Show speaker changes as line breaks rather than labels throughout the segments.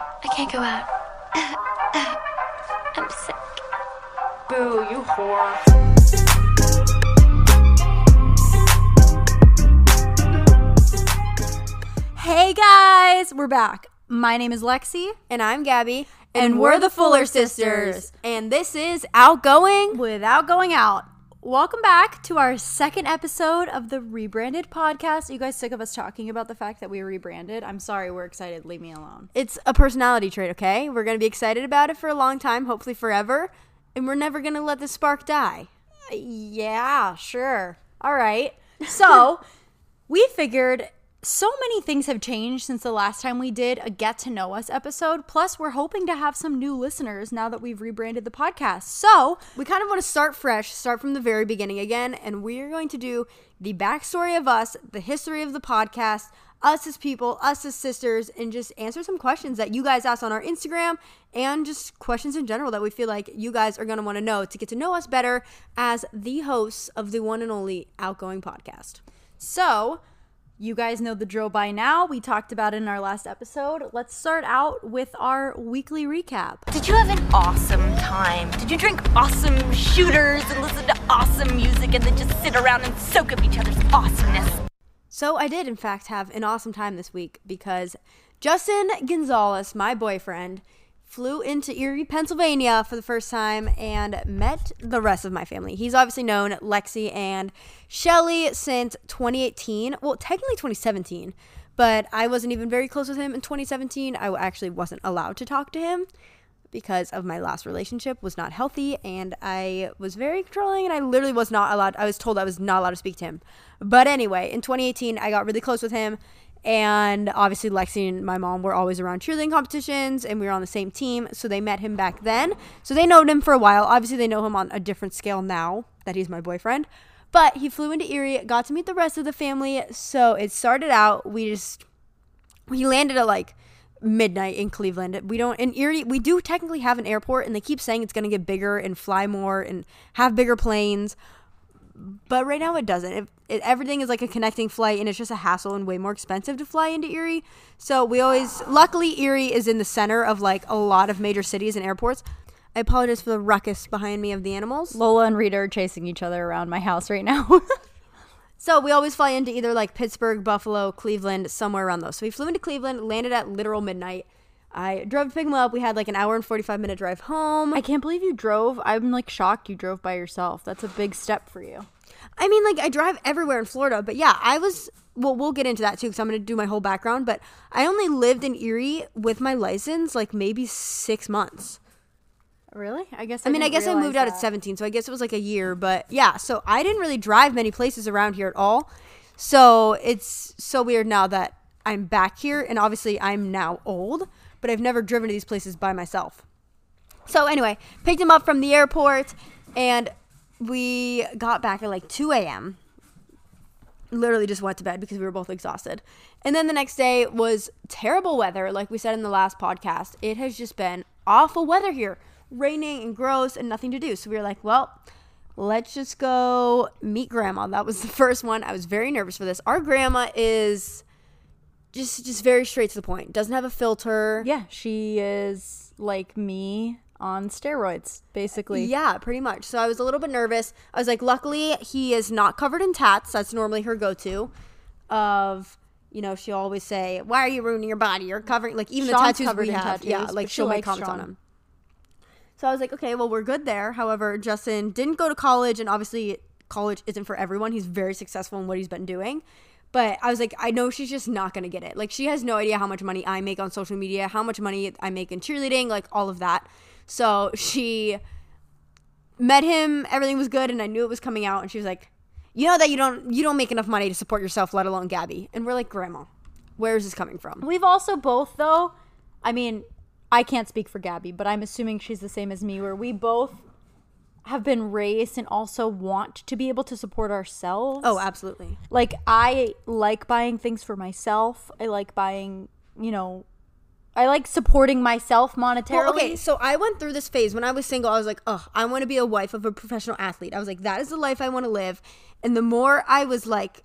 I can't go out. I'm sick.
Boo, you whore.
Hey guys, we're back. My name is Lexi.
And I'm Gabby.
And we're the Fuller Sisters.
And this is Outgoing.
Without going out, welcome back to our second episode of the rebranded podcast. Are you guys sick of us talking about the fact that we rebranded? I'm sorry, we're excited. Leave me alone.
It's a personality trait, okay? We're going to be excited about it for a long time, hopefully forever. And we're never going to let the spark die.
Uh, yeah, sure. All right. So, we figured so many things have changed since the last time we did a get to know us episode. Plus, we're hoping to have some new listeners now that we've rebranded the podcast. So,
We kind of want to start fresh, start from the very beginning again, and we're going to do the backstory of us, the history of the podcast, us as people, us as sisters, and just answer some questions that you guys ask on our Instagram and just questions in general that we feel like you guys are going to want to know to get to know us better as the hosts of the one and only Outgoing podcast.
So, you guys know the drill by now. We talked about it in our last episode. Let's start out with our weekly recap.
Did you have an awesome time? Did you drink awesome shooters and listen to awesome music and then just sit around and soak up each other's awesomeness?
So I did, in fact, have an awesome time this week because Justin Gonzalez, my boyfriend, flew into Erie, Pennsylvania for the first time and met the rest of my family. He's obviously known Lexi and Shelly since 2018. Well, technically 2017, but I wasn't even very close with him in 2017. I actually wasn't allowed to talk to him because of my last relationship was not healthy and I was very controlling and I literally was not allowed I was told I was not allowed to speak to him. But anyway, in 2018 I got really close with him and obviously Lexi and my mom were always around cheerleading competitions and we were on the same team, so they met him back then. So they known him for a while. Obviously they know him on a different scale now that he's my boyfriend. But he flew into Erie, got to meet the rest of the family. So it started out we just he landed at like midnight in Cleveland. We don't in Erie. We do technically have an airport, and they keep saying it's going to get bigger and fly more and have bigger planes. But right now it doesn't. It, it, everything is like a connecting flight, and it's just a hassle and way more expensive to fly into Erie. So we always, luckily, Erie is in the center of like a lot of major cities and airports. I apologize for the ruckus behind me of the animals.
Lola and Rita are chasing each other around my house right now.
So we always fly into either like Pittsburgh, Buffalo, Cleveland, somewhere around those. So we flew into Cleveland, landed at literal midnight. I drove to pick him up. We had like an hour and 45 minute drive home.
I can't believe you drove. I'm like shocked you drove by yourself. That's a big step for you.
I mean, like, I drive everywhere in Florida, but yeah, I was. Well, we'll get into that too because I'm going to do my whole background. But I only lived in Erie with my license like maybe six months.
Really? I guess.
I mean, I guess I moved
realize
out at 17, so I guess it was like a year. But yeah, so I didn't really drive many places around here at all. So it's so weird now that I'm back here, and obviously I'm now old, but I've never driven to these places by myself. So anyway, picked him up from the airport, and we got back at like 2 a.m. Literally just went to bed because we were both exhausted. And then the next day was terrible weather, like we said in the last podcast. It has just been awful weather here, raining and gross and nothing to do. So we were like, well, let's just go meet grandma. That was the first one. I was very nervous for this. Our grandma is just just very straight to the point. Doesn't have a filter.
Yeah, she is like me on steroids, basically.
Yeah, pretty much. So I was a little bit nervous. I was like, luckily he is not covered in tats. That's normally her go-to. Of you know, she'll always say, "Why are you ruining your body? You're covering like even
Sean's
the tattoos
covered
we
in
have." yeah, like
she
she'll make comments on
Sean.
them. So I was like, okay, well we're good there. However, Justin didn't go to college, and obviously college isn't for everyone. He's very successful in what he's been doing. But I was like, I know she's just not gonna get it. Like she has no idea how much money I make on social media, how much money I make in cheerleading, like all of that. So she met him, everything was good, and I knew it was coming out. And she was like, "You know that you don't you don't make enough money to support yourself, let alone Gabby." And we're like, "Grandma, where is this coming from?"
We've also both, though, I mean, I can't speak for Gabby, but I'm assuming she's the same as me, where we both have been raised and also want to be able to support ourselves.
Oh, absolutely.
like I like buying things for myself. I like buying, you know, I like supporting myself monetarily.
Well, okay, so I went through this phase when I was single. I was like, "Oh, I want to be a wife of a professional athlete." I was like, "That is the life I want to live." And the more I was like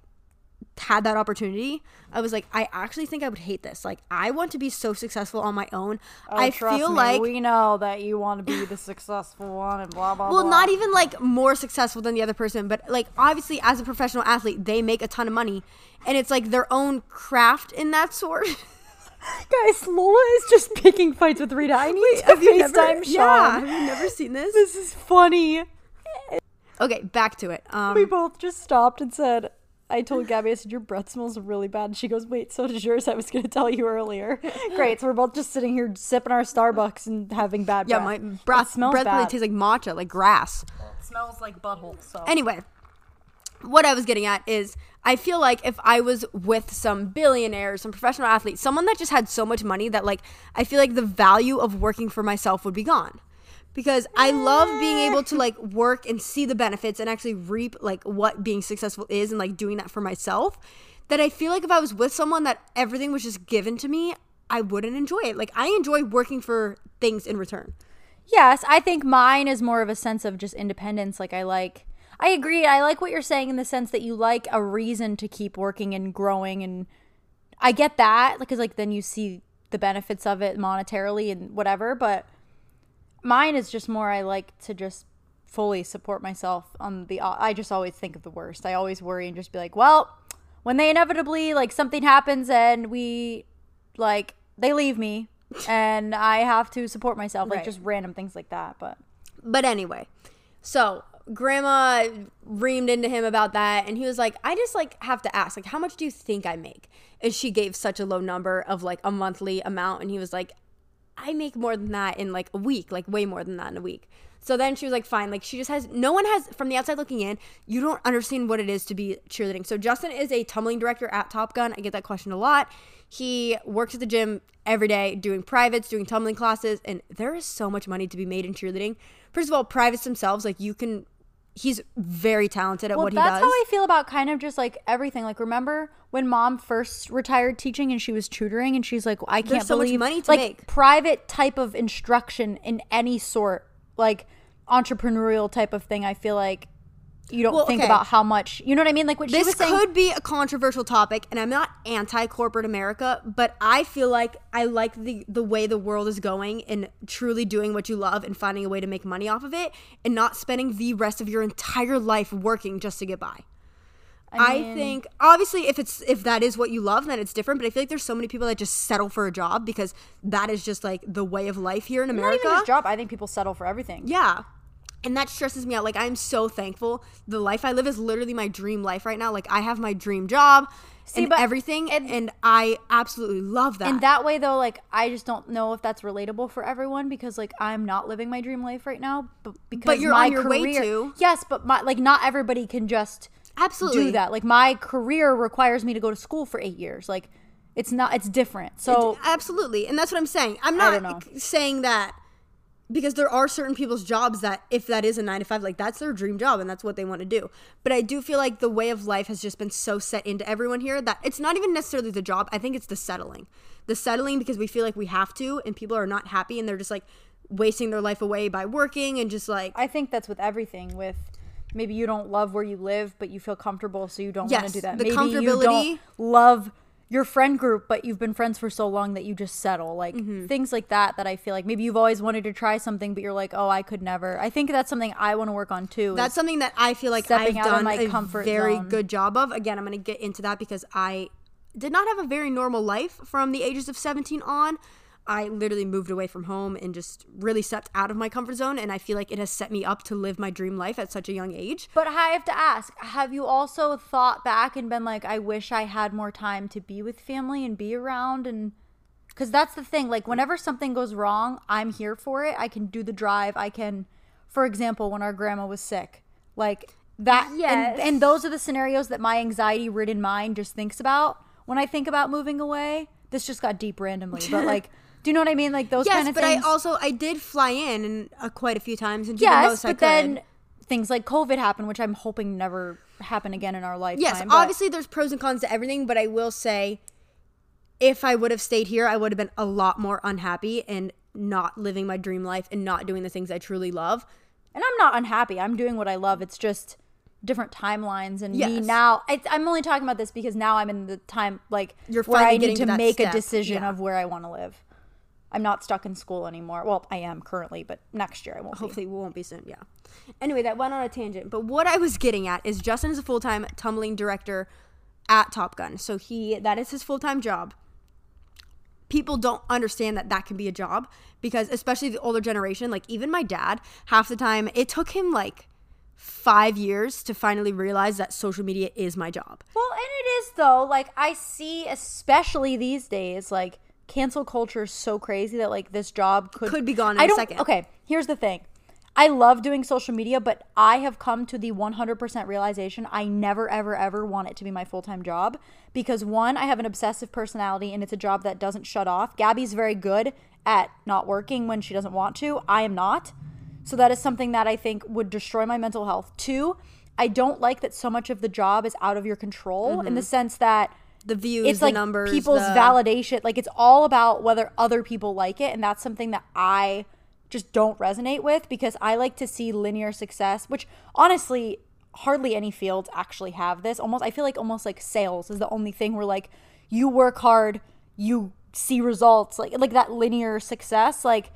had that opportunity, I was like, I actually think I would hate this. Like, I want to be so successful on my own. I feel like
we know that you want to be the successful one and blah blah. Blah.
Well,
blah.
not even like more successful than the other person, but like obviously as a professional athlete, they make a ton of money, and it's like their own craft in that sort.
guys. Lola is just picking fights with Rita. I need to
Have you
FaceTime
never,
Sean.
yeah, have you never seen this?
This is funny.
Okay, back to it. Um,
We both just stopped and said, I told Gabby, I said, Your breath smells really bad. And she goes, Wait, so does yours. I was going to tell you earlier. Great. So we're both just sitting here sipping our Starbucks and having bad breath.
yeah,
breath.
my
It
breath
smells
breath really
bad.
tastes like matcha, like grass.
It smells like butthole. So.
Anyway, what I was getting at is I feel like if I was with some billionaire, some professional athlete, someone that just had so much money that like I feel like the value of working for myself would be gone. Because I love being able to like work and see the benefits and actually reap like what being successful is and like doing that for myself. That I feel like if I was with someone that everything was just given to me, I wouldn't enjoy it. Like I enjoy working for things in return.
Yes, I think mine is more of a sense of just independence. Like I like I agree. I like what you're saying in the sense that you like a reason to keep working and growing and I get that because like then you see the benefits of it monetarily and whatever, but mine is just more I like to just fully support myself on the I just always think of the worst. I always worry and just be like, well, when they inevitably like something happens and we like they leave me and I have to support myself, like
Right.
just random things like that. But
But anyway, so grandma reamed into him about that and he was like, I just like have to ask, like, how much do you think I make? And she gave such a low number of like a monthly amount and he was like, I make more than that in like a week, like way more than that in a week. So then she was like, fine. Like she just has no one has from the outside looking in, you don't understand what it is to be cheerleading. So Justin is a tumbling director at Top Gun. I get that question a lot. He works at the gym every day doing privates, doing tumbling classes, and there is so much money to be made in cheerleading. First of all, privates themselves, like you can he's very talented at
well,
what he
that's
does.
That's how I feel about kind of just like everything. Like remember when mom first retired teaching and she was tutoring and she's like, I can't
so much
believe
money to
like
make.
private type of instruction in any sort, like entrepreneurial type of thing. I feel like you don't
Well,
think
okay.
about how much you know what I mean. Like what she
this
was saying.
This could be a controversial topic and i'm not anti-corporate america but i feel like i like the the way the world is going and truly doing what you love and finding a way to make money off of it and not spending the rest of your entire life working just to get by I,
mean-
think obviously if it's if that is what you love then it's different but i feel like there's so many people that just settle for a job because that is just like the way of life here in america
job. I think people settle for everything.
yeah. And that stresses me out. Like I'm so thankful. The life I live is literally my dream life right now. Like I have my dream job and
but-
everything
and-
and, I absolutely love that.
In that way, though, like I just don't know if that's relatable for everyone because, like, I'm not living my dream life right now. But because
you're
my
on your way
career-
to.
Yes, but my like not everybody can just
absolutely
do that. Like my career requires me to go to school for eight years. Like it's not. It's different. So
Absolutely. And that's what I'm saying. I'm not saying that because there are certain people's jobs that if that is a 9 to 5 like that's their dream job and that's what they want to do. But I do feel like the way of life has just been so set into everyone here that it's not even necessarily the job. I think it's the settling. The settling because we feel like we have to and people are not happy and they're just like wasting their life away by working and just like
I think that's with everything. With maybe you don't love where you live, but you feel comfortable, so you don't want to do that.
the
maybe you
comfortability.
don't love your friend group, but you've been friends for so long that you just settle. Like
Mm-hmm.
things like that. That I feel like maybe you've always wanted to try something, but you're like, oh, I could never. I think that's something I want to work on too.
That's something that I feel like I've done
my
a
comfort
very
zone.
good job of. Again, I'm going to get into that because I did not have a very normal life from the ages of 17 on. I literally moved away from home and just really stepped out of my comfort zone and I feel like it has set me up to live my dream life at such a young age.
But I have to ask, have you also thought back and been like, I wish I had more time to be with family and be around and because that's the thing. Like, whenever something goes wrong, I'm here for it. I can do the drive. I can, for example, when our grandma was sick, like that.
Yes.
And, and those are the scenarios that my anxiety ridden mind just thinks about when I think about moving away. This just got deep randomly, but like, do you know what I mean? Like those
Yes,
kind of things.
but
things.
I also I did fly in and uh, quite a few times and the
yes,
most I
but
could.
then things like COVID happened, which I'm hoping never happen again in our lifetime.
Yes,
but-
obviously there's pros and cons to everything, but I will say if I would have stayed here, I would have been a lot more unhappy and not living my dream life and not doing the things I truly love.
And I'm not unhappy. I'm doing what I love. It's just different timelines and me now I, i'm only talking about this because now i'm in the time like
You're
where i need
to
to make a decision
yeah.
of where i want to live i'm not stuck in school anymore well i am currently but next year i won't be.
Hopefully, we won't be soon. Yeah. Anyway, that went on a tangent. But what I was getting at is Justin is a full time tumbling director at Top Gun. So he that is his full time job. People don't understand that that can be a job because, especially the older generation, like even my dad, half the time it took him like five years to finally realize that social media is my job.
Well, and it is though. Like I see, especially these days, like cancel culture is so crazy that like this job could
Could be gone in
I
a
don't,
second.
Okay, here's the thing. I love doing social media, but I have come to the 100% realization I never, ever, ever want it to be my full time job because one, I have an obsessive personality and it's a job that doesn't shut off. Gabby's very good at not working when she doesn't want to. I am not. So that is something that I think would destroy my mental health. Two, I don't like that so much of the job is out of your control in the mm-hmm. sense that
The views,
it's
the
like
numbers,
people's
the-
validation. Like it's all about whether other people like it, and that's something that I just don't resonate with because I like to see linear success, which honestly hardly any fields actually have this. Almost I feel like almost like sales is the only thing where like you work hard, you see results, like like that linear success. Like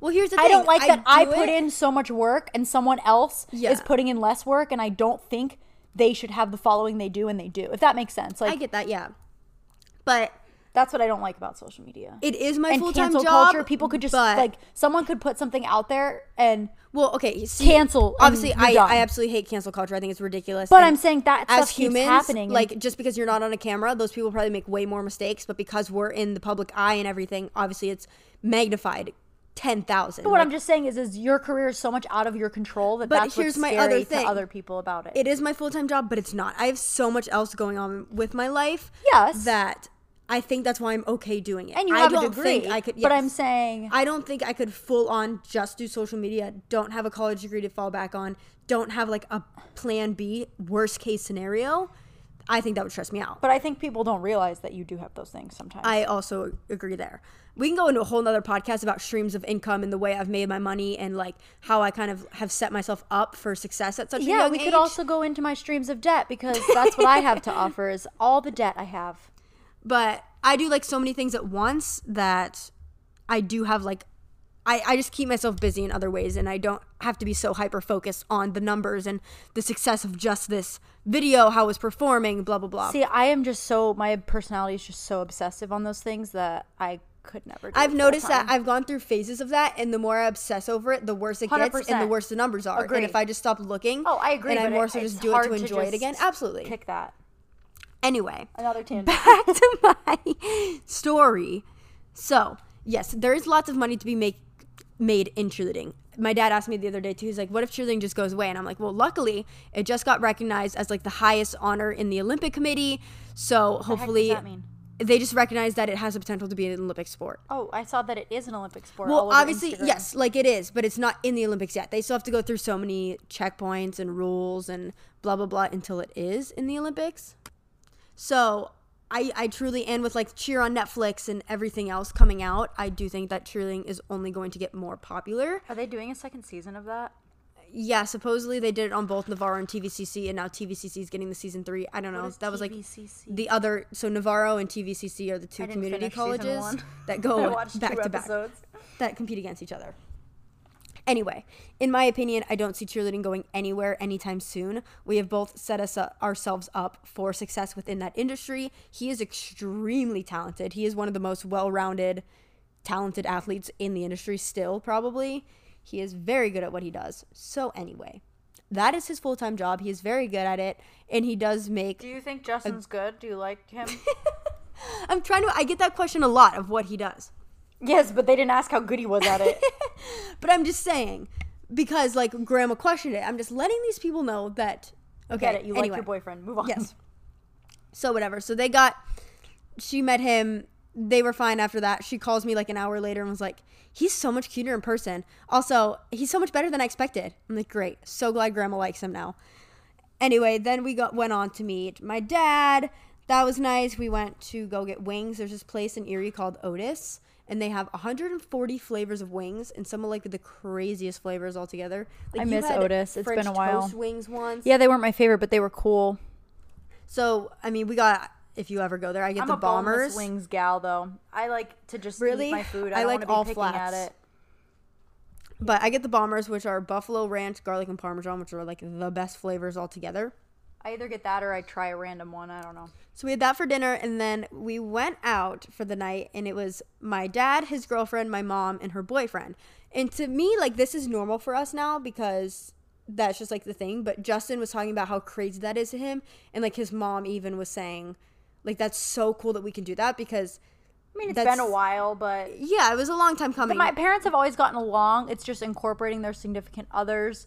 Well, here's the thing.
I don't like that I
do
put
it-
in so much work and someone else
Yeah.
is putting in less work, and I don't think they should have the following they do and they do. If that makes sense, like
I get that, yeah. But
that's what I don't like about social media.
it is my full time job.
culture, people could just
but-
like someone could put something out there and
Well, okay. See,
Cancel
Obviously, I,
done.
I absolutely hate cancel culture. I think it's ridiculous.
But
And
I'm saying that
as humans,
happening
like just because you're not on a camera, those people probably make way more mistakes. But because we're in the public eye and everything, obviously it's magnified ten thousand.
what I'm just saying is is your career is so much out of your control that
But
that's
here's my other thing.
to other people about it.
it is my full time job, but it's not. I have so much else going on with my life.
Yes.
That I think that's why I'm okay doing it.
and you
I
have a
don't
degree.
think I could.
But. I'm saying
I don't think I could full on just do social media, don't have a college degree to fall back on, don't have like a plan B, worst case scenario. I think that would stress me out.
but I think people don't realize that you do have those things sometimes.
I also agree there. We can go into a whole nother podcast about streams of income and the way I've made my money and like how I kind of have set myself up for success at such a young age.
yeah, we could also go into my streams of debt because that's what I have to offer is all the debt I have.
but I do like so many things at once that I do have like I, I just keep myself busy in other ways and I don't have to be so hyper focused on the numbers and the success of just this video, how it's performing, blah blah blah.
See, I am just so my personality is just so obsessive on those things that I could never. Do
I've noticed that I've gone through phases of that, and the more I obsess over it, the worse it gets, and the worse the numbers are.
Agreed.
And if I just stop looking,
Oh, I agree.
and I more
it-
so just do it to enjoy it again, absolutely.
Kick that.
Anyway,
Another tangent.
back to my story. So, yes, there is lots of money to be make, made in cheerleading. My dad asked me the other day too. He's like, "What if cheerleading just goes away?" And I'm like, "Well, luckily, it just got recognized as like the highest honor in the Olympic Committee. So hopefully,
that mean?
they just recognize that it has the potential to be an Olympic sport."
Oh, I saw that it is an Olympic sport.
Well, obviously,
Instagram.
yes, like it is, but it's not in the Olympics yet. They still have to go through so many checkpoints and rules and blah blah blah until it is in the Olympics. So, I I truly and with like cheer on Netflix and everything else coming out, I do think that cheerleading is only going to get more popular.
Are they doing a second season of that?
Yeah, supposedly they did it on both Navarro and TVCC, and now TVCC is getting the season three. I don't know. That was like the other. So Navarro and TVCC are the two community colleges that go back to back that compete against each other. Anyway, in my opinion, I don't see cheerleading going anywhere anytime soon. We have both set us up, ourselves up for success within that industry. He is extremely talented. He is one of the most well-rounded, talented athletes in the industry still probably. He is very good at what he does. So anyway, that is his full-time job. He is very good at it and he does make
Do you think Justin's good? Do you like him?
I'm trying to I get that question a lot of what he does.
Yes, but they didn't ask how good he was at it.
But I'm just saying, because like grandma questioned it, I'm just letting these people know that okay,
Get it? You like
anyway.
your boyfriend. Move on.
Yes. So whatever. So they got she met him. They were fine after that. She calls me like an hour later and was like, "He's so much cuter in person. Also, he's so much better than I expected." I'm like, "Great. So glad grandma likes him now." Anyway, then we got went on to meet my dad. That was nice. We went to go get wings. There's this place in Erie called Otis, and they have 140 flavors of wings and some of like the craziest flavors altogether. Like
I miss
had
Otis. It's been a while.
Toast wings once.
Yeah, they weren't my favorite, but they were cool.
So I mean, we got if you ever go there, I get
I'm
the
a
bombers.
wings gal though. I like to just
Really?
eat my food.
I
I, don't
like
wanna
all
be picking
flats.
at it.
But I get the bombers, which are buffalo ranch, garlic, and parmesan, which are like the best flavors altogether.
I either get that or I try a random one. I don't know.
So we had that for dinner, and then we went out for the night, and it was my dad, his girlfriend, my mom, and her boyfriend. And to me, like this is normal for us now because that's just like the thing. But Justin was talking about how crazy that is to him, and like his mom even was saying, like that's so cool that we can do that because
I mean, it's
That's-
been a while, but
yeah, it was a long time coming.
But my parents have always gotten along. It's just incorporating their significant others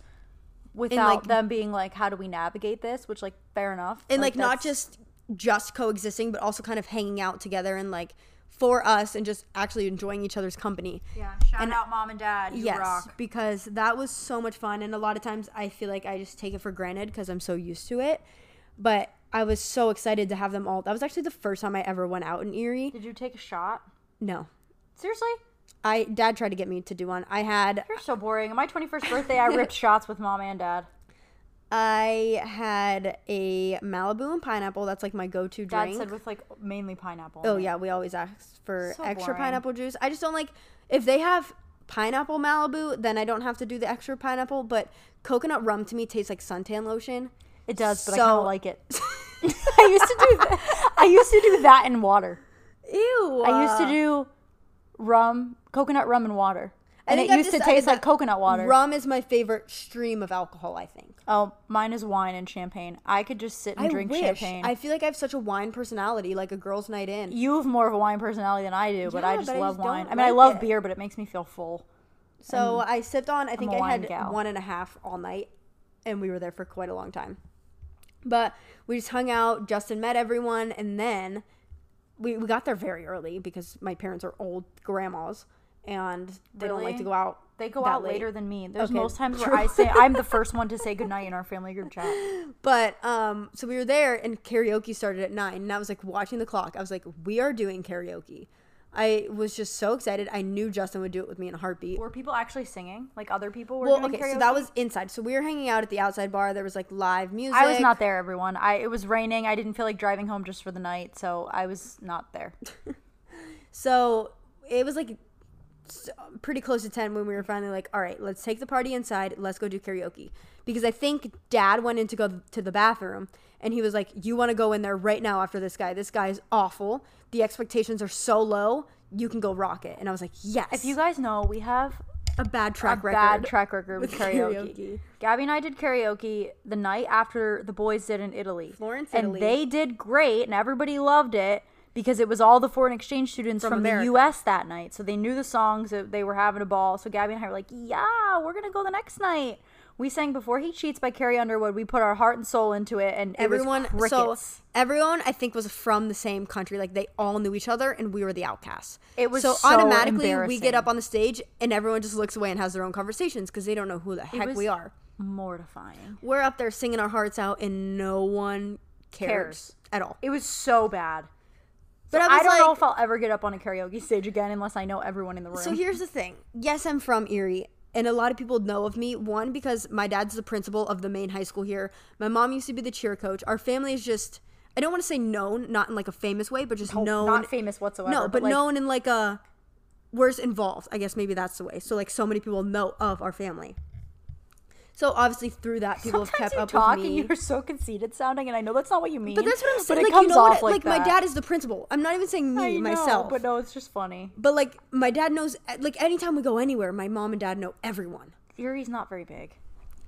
without
like-
them being like, "How do we navigate this?" Which, like, fair enough.
and like, not just just coexisting, but also kind of hanging out together and like for us and just actually enjoying each other's company.
yeah. Shout out, mom and dad. You
yes,
rock.
because that was so much fun, and a lot of times I feel like I just take it for granted because I'm so used to it. But I was so excited to have them all. That was actually the first time I ever went out in Erie.
Did you take a shot?
No,
Seriously?
I dad tried to get me to do one. I had
You're so boring. On my 21st birthday, I ripped shots with mom and dad.
I had a Malibu and pineapple. That's like my go-to
Dad
drink.
said with like mainly pineapple.
Oh yeah, we always ask for
So
extra
boring.
pineapple juice. I just don't like if they have pineapple Malibu, then I don't have to do the extra pineapple. But coconut rum to me tastes like suntan lotion.
It does, but I
So-
kind of like it. I used to do. I used to do that in water.
Ew.
I used to uh, do rum, coconut rum and water. And it
I've
used to taste like coconut water.
Rum is my favorite stream of alcohol. I think.
Oh, mine is wine and champagne. I could just sit and
I
drink
wish.
champagne.
I feel like I have such a wine personality, like a girl's night in.
you have more of a wine personality than I do, but I just
but I
love
just
wine. I mean, I love
it.
beer, but it makes me feel full.
So I sipped on. I think I had
gal.
one and a half all night, and we were there for quite a long time. But we just hung out. Justin met everyone, and then we we got there very early because my parents are old grandmas, and they don't like to go out.
They go out
late.
later than me. There's
Okay,
most times where I say I'm the first one to say goodnight in our family group chat.
But um, so we were there, and karaoke started at nine, and I was like watching the clock. I was like, we are doing karaoke. I was just so excited. I knew Justin would do it with me in a heartbeat.
Were people actually singing? Like other people were
Well, okay,
karaoke?
so that was inside. So we were hanging out at the outside bar. There was like live music.
I was not there, everyone. I it was raining. I didn't feel like driving home just for the night, so I was not there.
So it was like pretty close to 10 when we were finally like, all right, let's take the party inside. Let's go do karaoke. Because I think dad went in to go to the bathroom and he was like, you want to go in there right now after this guy. This guy is awful. The expectations are so low. You can go rock it. And I was like, yes.
If you guys know, we have
a bad track
a
record.
bad track record with karaoke.
karaoke.
Gabby and I did karaoke the night after the boys did in Italy.
Florence,
and
Italy.
they did great, and everybody loved it because it was all the foreign exchange students from,
America.
the U.S. that night, so they knew the songs. They were having a ball. So Gabby and I were like, "Yeah, we're gonna go the next night." We sang "Before He Cheats" by Carrie Underwood. We put our heart and soul into it, and it
everyone
was
so everyone I think was from the same country. Like they all knew each other, and we were the outcasts.
It was
so,
so
automatically we get up on the stage, and everyone just looks away and has their own conversations because they don't know who the heck we are.
mortifying.
We're up there singing our hearts out, and no one cares,
Cares.
at all.
It was so bad.
But I
I,
was
don't
like,
know if I'll ever get up on a karaoke stage again unless I know everyone in the room.
So here's the thing. Yes, I'm from Erie, and a lot of people know of me. One, because my dad's the principal of the main high school here. My mom used to be the cheer coach. Our family is just I don't want to say known, not in like a famous way, but just known
not famous whatsoever.
No, but,
like,
known in like a where's involved. I guess maybe that's the way. So like so many people know of our family. So obviously through that people have kept
you
up
talk
with
and
me.
you're so conceited sounding, and I know that's not what you mean.
But that's what I'm saying.
But it
like
comes
you know
off
what?
like,
my dad is the principal. I'm not even saying me
I know,
myself.
but no, it's just funny.
But like my dad knows eh, like anytime we go anywhere, my mom and dad know everyone.
Erie's not very big.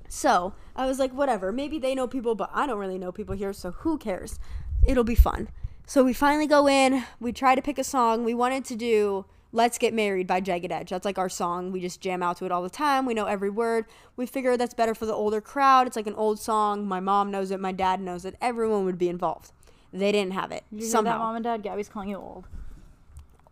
So I was like, whatever. Maybe they know people, but I don't really know people here, so who cares? It'll be fun. So we finally go in. We try to pick a song. We wanted to do Let's Get Married by Jagged Edge. That's like our song. We just jam out to it all the time. We know every word. We figure that's better for the older crowd. It's like an old song. My mom knows it. My dad knows it. Everyone would be involved. They didn't have it.
Did you
Somehow
that, mom and dad? Gabby's calling you old.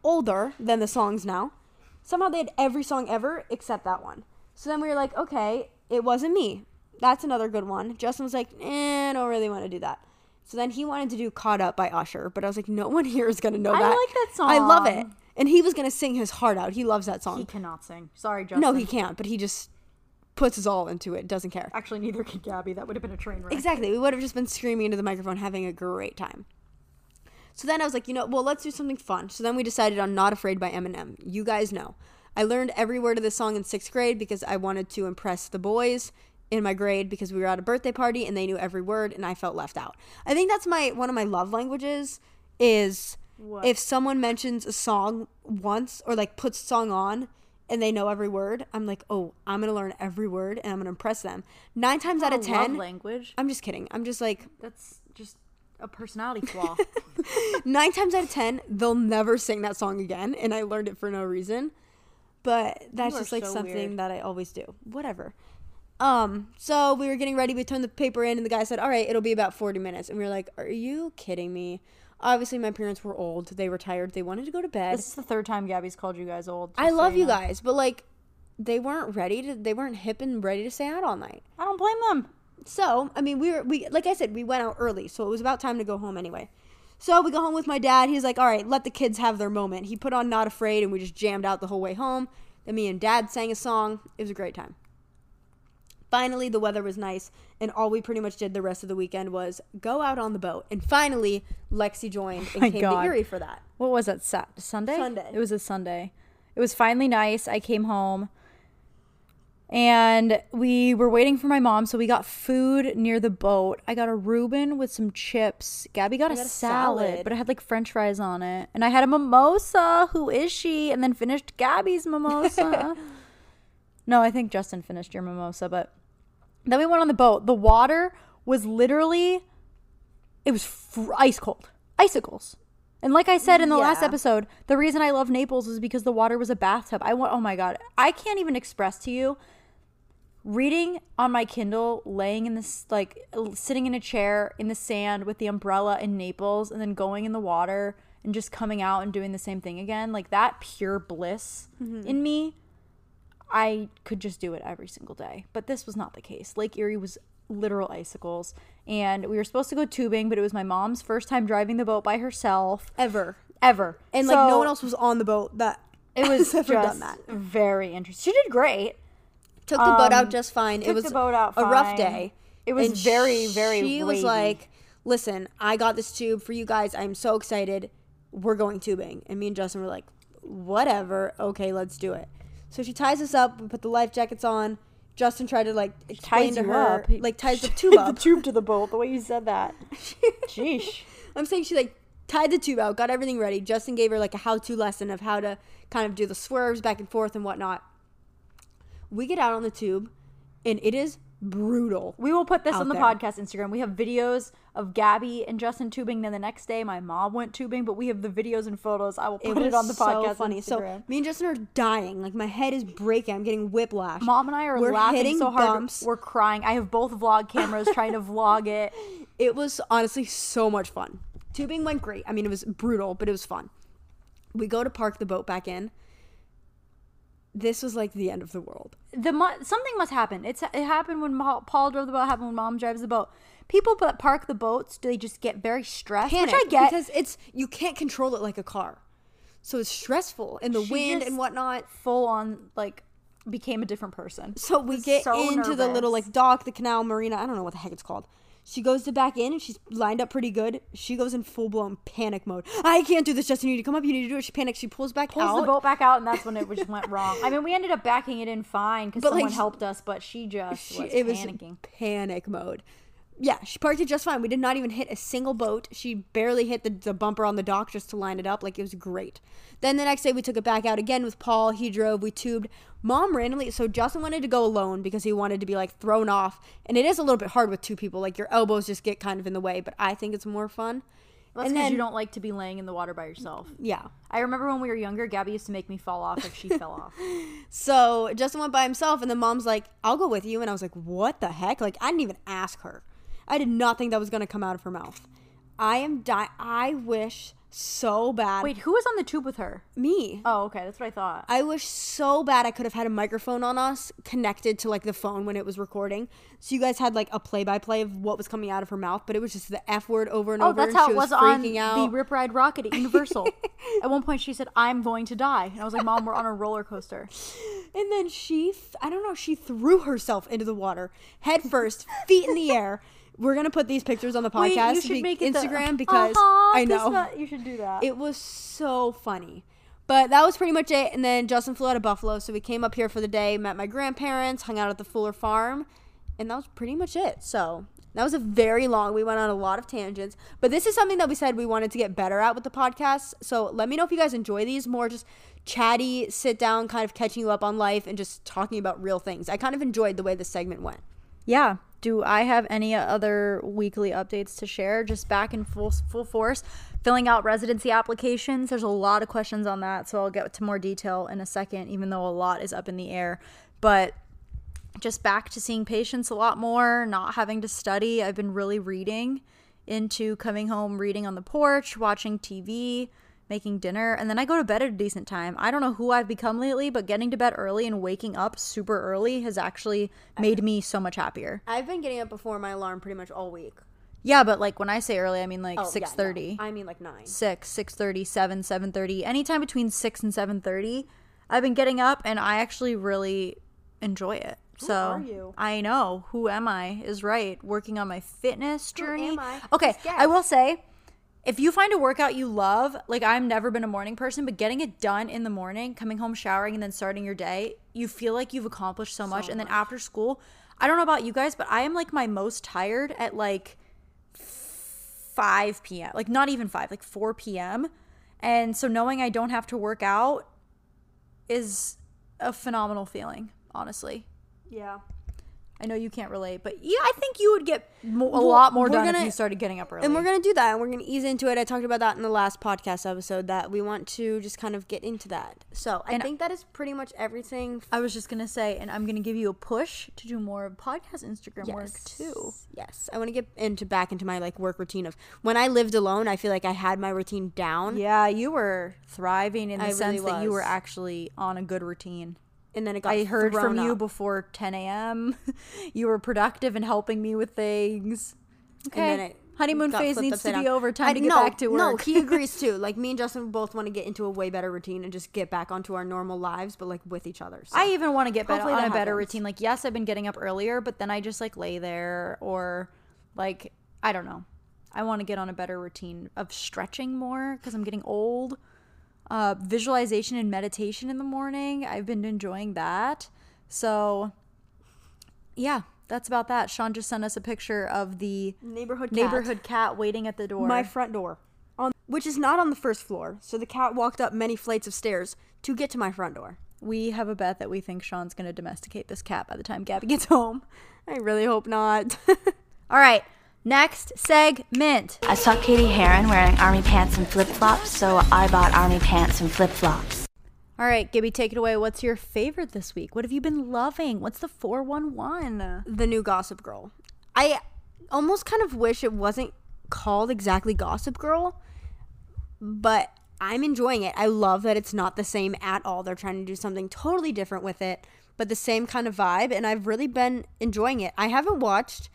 older than the songs now. Somehow they had every song ever except that one. So then we were like, okay, it wasn't me. That's another good one. Justin was like, eh, I don't really want to do that. So then he wanted to do Caught Up by Usher, but I was like, no one here is going to know
I
that.
I like that song.
I love it. And he was gonna sing his heart out. He loves that song.
He cannot sing. Sorry, Justin.
no, he can't, but he just puts his all into it, doesn't care.
Actually, neither can Gabby. That would have been a train wreck.
Exactly. We would have just been screaming into the microphone, having a great time. So then I was like, you know, well, let's do something fun. So then we decided on Not Afraid by Eminem. You guys know. I learned every word of this song in sixth grade because I wanted to impress the boys in my grade because we were at a birthday party and they knew every word and I felt left out. I think that's my one of my love languages is
What?
if someone mentions a song once or like puts a song on and they know every word, I'm like, oh, I'm gonna learn every word and I'm gonna impress them. Nine times out of
Not a love
ten,
language.
I'm just kidding. I'm just like
That's just a personality flaw.
nine times out of ten, they'll never sing that song again, and I learned it for no reason. But that's
You
just like
so
something
weird.
that I always do. Whatever. Um, so we were getting ready, we turned the paper in, and the guy said, All right, it'll be about 40 minutes. And we were like, Are you kidding me? Obviously, my parents were old. They were tired. They wanted to go to bed.
this is the third time Gabby's called you guys old.
I love you guys, but like, they weren't ready to, they weren't hip and ready to stay out all night.
I don't blame them.
So, I mean, we were we like I said, we went out early, so it was about time to go home anyway. So we go home with my dad. He's like, "All right, let the kids have their moment." He put on "Not Afraid," and we just jammed out the whole way home. Then me and dad sang a song. It was a great time. Finally, the weather was nice, and all we pretty much did the rest of the weekend was go out on the boat. And finally, Lexi joined oh and
my
came
God.
to Erie for that.
What was that? Sat Sunday.
Sunday.
It was a Sunday. It was finally nice. I came home, and we were waiting for my mom, so we got food near the boat. I got a Reuben with some chips. Gabby got, a,
got a
salad,
salad.
but it had like French fries on it, and I had a mimosa. Who is she? And then finished Gabby's mimosa. no, I think Justin finished your mimosa, but then we went on the boat. The water was literally it was fr- ice cold icicles. And like i said in the last episode the reason i love naples is because the water was a bathtub. I want oh my god i can't even express to you reading on my kindle laying in this like sitting in a chair in the sand with the umbrella in naples and then going in the water and just coming out and doing the same thing again like that pure bliss mm-hmm. in me I could just do it every single day. But this was not the case. Lake Erie was literal icicles. And we were supposed to go tubing, but it was my mom's first time driving the boat by herself
Ever.
ever.
And like no one else was on the boat that
It was
ever
just
done that.
very interesting. She did great.
Took the boat out
Um,
just fine. It was
the boat out
a rough day.
It was
And
very, very
She was like, "Listen, I got this tube for you guys. I'm so excited. We're going tubing." And me and Justin were like, "Whatever. Okay, let's do it." So she ties us up. We put the life jackets on. Justin tried to like explain
Ties
to her,
up.
like ties the tube up.
the tube to the boat, the way you said that. Sheesh.
I'm saying she like tied the tube out, got everything ready. Justin gave her like a how-to lesson of how to kind of do the swerves back and forth and whatnot. We get out on the tube, and it is brutal.
We will put this on the
there.
podcast Instagram. We have videos of Gabby and Justin tubing. Then the next day, my mom went tubing, but we have the videos and photos. I will put it,
was
on the podcast.
So funny.
Instagram.
So me and Justin are dying. Like my head is breaking. I'm getting whiplash.
Mom and I are
We're
laughing so hard.
bumps.
We're crying. I have both vlog cameras trying to vlog it.
It was honestly so much fun. Tubing went great. I mean, it was brutal, but it was fun. We go to park the boat back in. This was like the end of the world.
The mu- something must happen. It's it happened when Ma- Paul drove the boat. Happened when Mom drives the boat. People that park the boats, do they just get very stressed?
Panic,
which I get.
because it's you can't control it like a car, so it's stressful in the
She
wind and whatnot.
full on like became a different person.
So we get
so
into the little like dock, the canal marina. I don't know what the heck it's called. She goes to back in and she's lined up pretty good. She goes in full blown panic mode. I can't do this, Justin. You need to come up. You need to do it. She panics. She pulls back
pulls
out.
the boat back out, and that's when it just went wrong. I mean, we ended up backing it in fine because
But, like,
someone helped us, but she just
She-
was
it was
panicking.
panic mode. Yeah, she parked it just fine. We did not even hit a single boat. She barely hit the, the bumper on the dock just to line it up. Like it was great. Then the next day we took it back out again with Paul. He drove. We tubed. Mom randomly. So Justin wanted to go alone because he wanted to be like thrown off. And it is a little bit hard with two people. Like your elbows just get kind of in the way. But I think it's more fun.
That's because you don't like to be laying in the water by yourself.
yeah.
I remember when we were younger, Gabby used to make me fall off if she fell off.
So Justin went by himself, and the mom's like, I'll go with you. And I was like, what the heck? Like, I didn't even ask her. I did not think that was going to come out of her mouth. I am di- I wish so bad.
Wait, who was on the tube with her?
me.
Oh, okay, that's what I thought.
I wish so bad I could have had a microphone on us connected to like the phone when it was recording. So you guys had like a play by play of what was coming out of her mouth, but it was just the F word over and
Oh,
over.
that's how
she
it was,
was
on
out.
the Rip Ride Rockit at Universal. at one point, she said, "I'm going to die," and I was like, "Mom, we're on a roller coaster."
And then she, th- I don't know, she threw herself into the water head first, feet in the air. We're gonna put these pictures on the
Wait,
podcast,
you should
be-
make it the-
Instagram, because
Uh-huh,
I
this
know
you should do that.
it was so funny. But that was pretty much it. And then Justin flew out of Buffalo, so we came up here for the day, met my grandparents, hung out at the Fuller Farm, and that was pretty much it. So that was a very long. We went on a lot of tangents, but this is something that we said we wanted to get better at with the podcast. So let me know if you guys enjoy these more, just chatty, sit down, kind of catching you up on life and just talking about real things. I kind of enjoyed the way the segment went.
Yeah. Do I have any other weekly updates to share? Just back in full full force, filling out residency applications. There's a lot of questions on that, so I'll get to more detail in a second. Even though a lot is up in the air, but just back to seeing patients a lot more, not having to study. I've been really reading into coming home, reading on the porch, watching TV, making dinner, and then I go to bed at a decent time. I don't know who I've become lately, but getting to bed early and waking up super early has actually made me so much happier.
I've been getting up before my alarm pretty much all week.
Yeah, but like when I say early, I mean like
Oh, yeah, no.
6:30.
I mean like nine.
6, 6:30, 7, 7:30, anytime between 6 and 7:30. I've been getting up and I actually really enjoy it. so
are you?
I know who am I is right. Working on my fitness journey.
am I?
Okay,
Just guess.
I will say if you find a workout you love, like I've never been a morning person, but getting it done in the morning, coming home, showering, and then starting your day, you feel like you've accomplished so much. and then after school, I don't know about you guys, but I am like my most tired at like 5 p.m. Like not even 5, like 4 p.m. And so knowing I don't have to work out is a phenomenal feeling, honestly.
Yeah.
I know you can't relate, but yeah, I think you would get mo- a lot more
we're
done if
gonna-
you started getting up early.
And we're going to do that and we're going to ease into it. I talked about that in the last podcast episode that we want to just kind of get into that. So I
And-
think that is pretty much everything.
I was just gonna say, and I'm gonna give you a push to do more podcast Instagram work too.
Yes. I want to get into back into my like work routine of when I lived alone, I feel like I had my routine down.
Yeah, you were thriving in the
I really
sense that you were actually on a good routine.
And then it got
I heard from
thrown
you before 10 a.m. you were productive and helping me with things. Okay.
And then it
Honeymoon phase needs to
upside
be
down.
over. Time
I-
to get
no,
back to work.
No, he agrees too. Like me and Justin both want to get into a way better routine and just get back onto our normal lives, but like with each other. So.
I even want to get better on a
that
better routine. Like, yes, I've been getting up earlier, but then I just like lay there or like I don't know. I want to get on a better routine of stretching more because I'm getting old. Uh, visualization and meditation in the morning. I've been enjoying that. So, yeah, that's about that. Sean just sent us a picture of the
neighborhood cat.
neighborhood cat waiting at the door.
my front door, on which is not on the first floor. So the cat walked up many flights of stairs to get to my front door.
we have a bet that we think Sean's going to domesticate this cat by the time Gabby gets home.
I really hope not.
All right, next segment.
I saw Katie Heron wearing army pants and flip flops, so I bought army pants and flip flops.
All right, Gibby, take it away. What's your favorite this week? What have you been loving? What's the 411?
the new Gossip Girl. I almost kind of wish it wasn't called exactly Gossip Girl, but I'm enjoying it. I love that it's not the same at all. They're trying to do something totally different with it, but the same kind of vibe, and I've really been enjoying it. I haven't watched.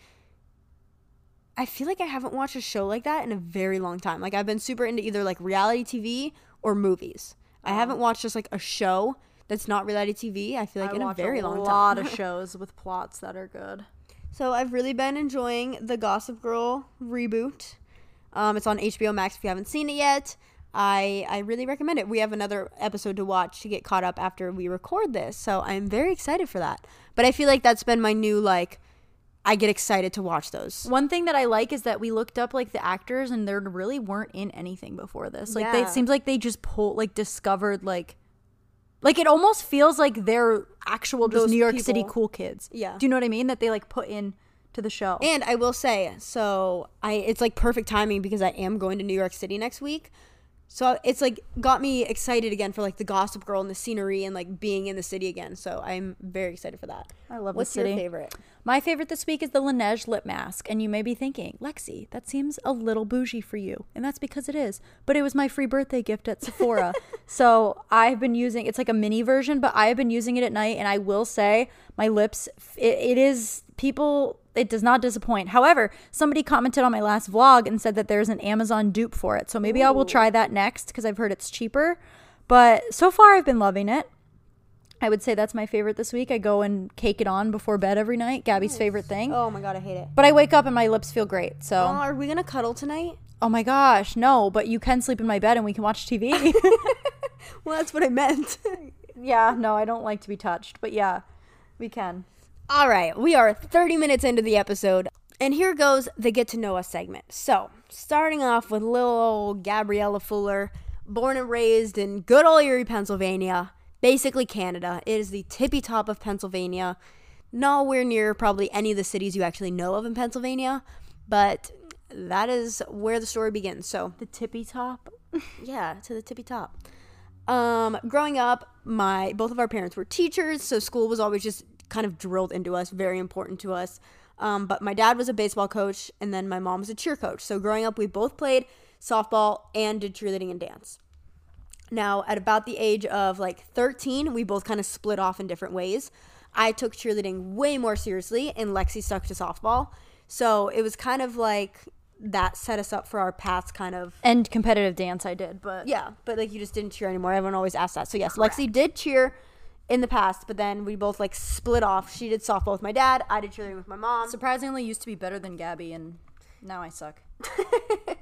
I feel like I haven't watched a show like that in a very long time. Like I've been super into either like reality TV or movies. I haven't watched just like a show that's not reality TV. I feel like in a very long time.
A lot of shows with plots that are good.
So I've really been enjoying the Gossip Girl reboot. Um, it's on HBO Max if you haven't seen it yet. I I really recommend it. We have another episode to watch to get caught up after we record this, so I'm very excited for that. But I feel like that's been my new like I get excited to watch those.
One thing that I like is that we looked up like the actors and they really weren't in anything before this. Like they, it seems like they just pulled like discovered like like it almost feels like they're actual just
Those
New York City cool kids.
Yeah.
Do you know what I mean? That they like put in to the show.
And I will say, so I it's like perfect timing because I am going to New York City next week. So it's like got me excited again for like the Gossip Girl and the scenery and like being in the city again. So I'm very excited for that.
I love the
What's your favorite?
My favorite this week is the Laneige lip mask, and you may be thinking, Lexi, that seems a little bougie for you, and that's because it is. But it was my free birthday gift at Sephora, so I've been using. It's like a mini version, but I have been using it at night, and I will say my lips. It, it is people. It does not disappoint. However, somebody commented on my last vlog and said that there's an Amazon dupe for it, so maybe I will try that next because I've heard it's cheaper. But so far, I've been loving it. I would say that's my favorite this week. I go and cake it on before bed every night. Gabby's favorite thing.
Oh my god, I hate it.
But I wake up and my lips feel great. So,
Oh, are we gonna cuddle tonight?
oh my gosh, no, but you can sleep in my bed and we can watch TV.
Well, that's what I meant.
yeah, no, I don't like to be touched, but yeah, we can.
All right, we are 30 minutes into the episode, and here goes the get to know us segment. So, starting off with little old Gabriella Fuller, born and raised in good old Erie, Pennsylvania, basically Canada. It is the tippy top of Pennsylvania, nowhere near probably any of the cities you actually know of in Pennsylvania, but that is where the story begins. So,
The tippy top.
yeah, to the tippy top. Um, growing up, my both of our parents were teachers, so school was always just kind of drilled into us, very important to us. Um, but my dad was a baseball coach, and then my mom was a cheer coach. So growing up, we both played softball and did cheerleading and dance. Now, at about the age of like 13, we both kind of split off in different ways. I took cheerleading way more seriously, and Lexi stuck to softball. So it was kind of like that set us up for our paths kind of
And competitive dance I did, but
yeah, but like you just didn't cheer anymore. Everyone always asked that. So yes, Lexi did cheer in the past, but then we both like split off. She did softball with my dad. I did cheerleading with my mom.
surprisingly used to be better than Gabby and now I suck.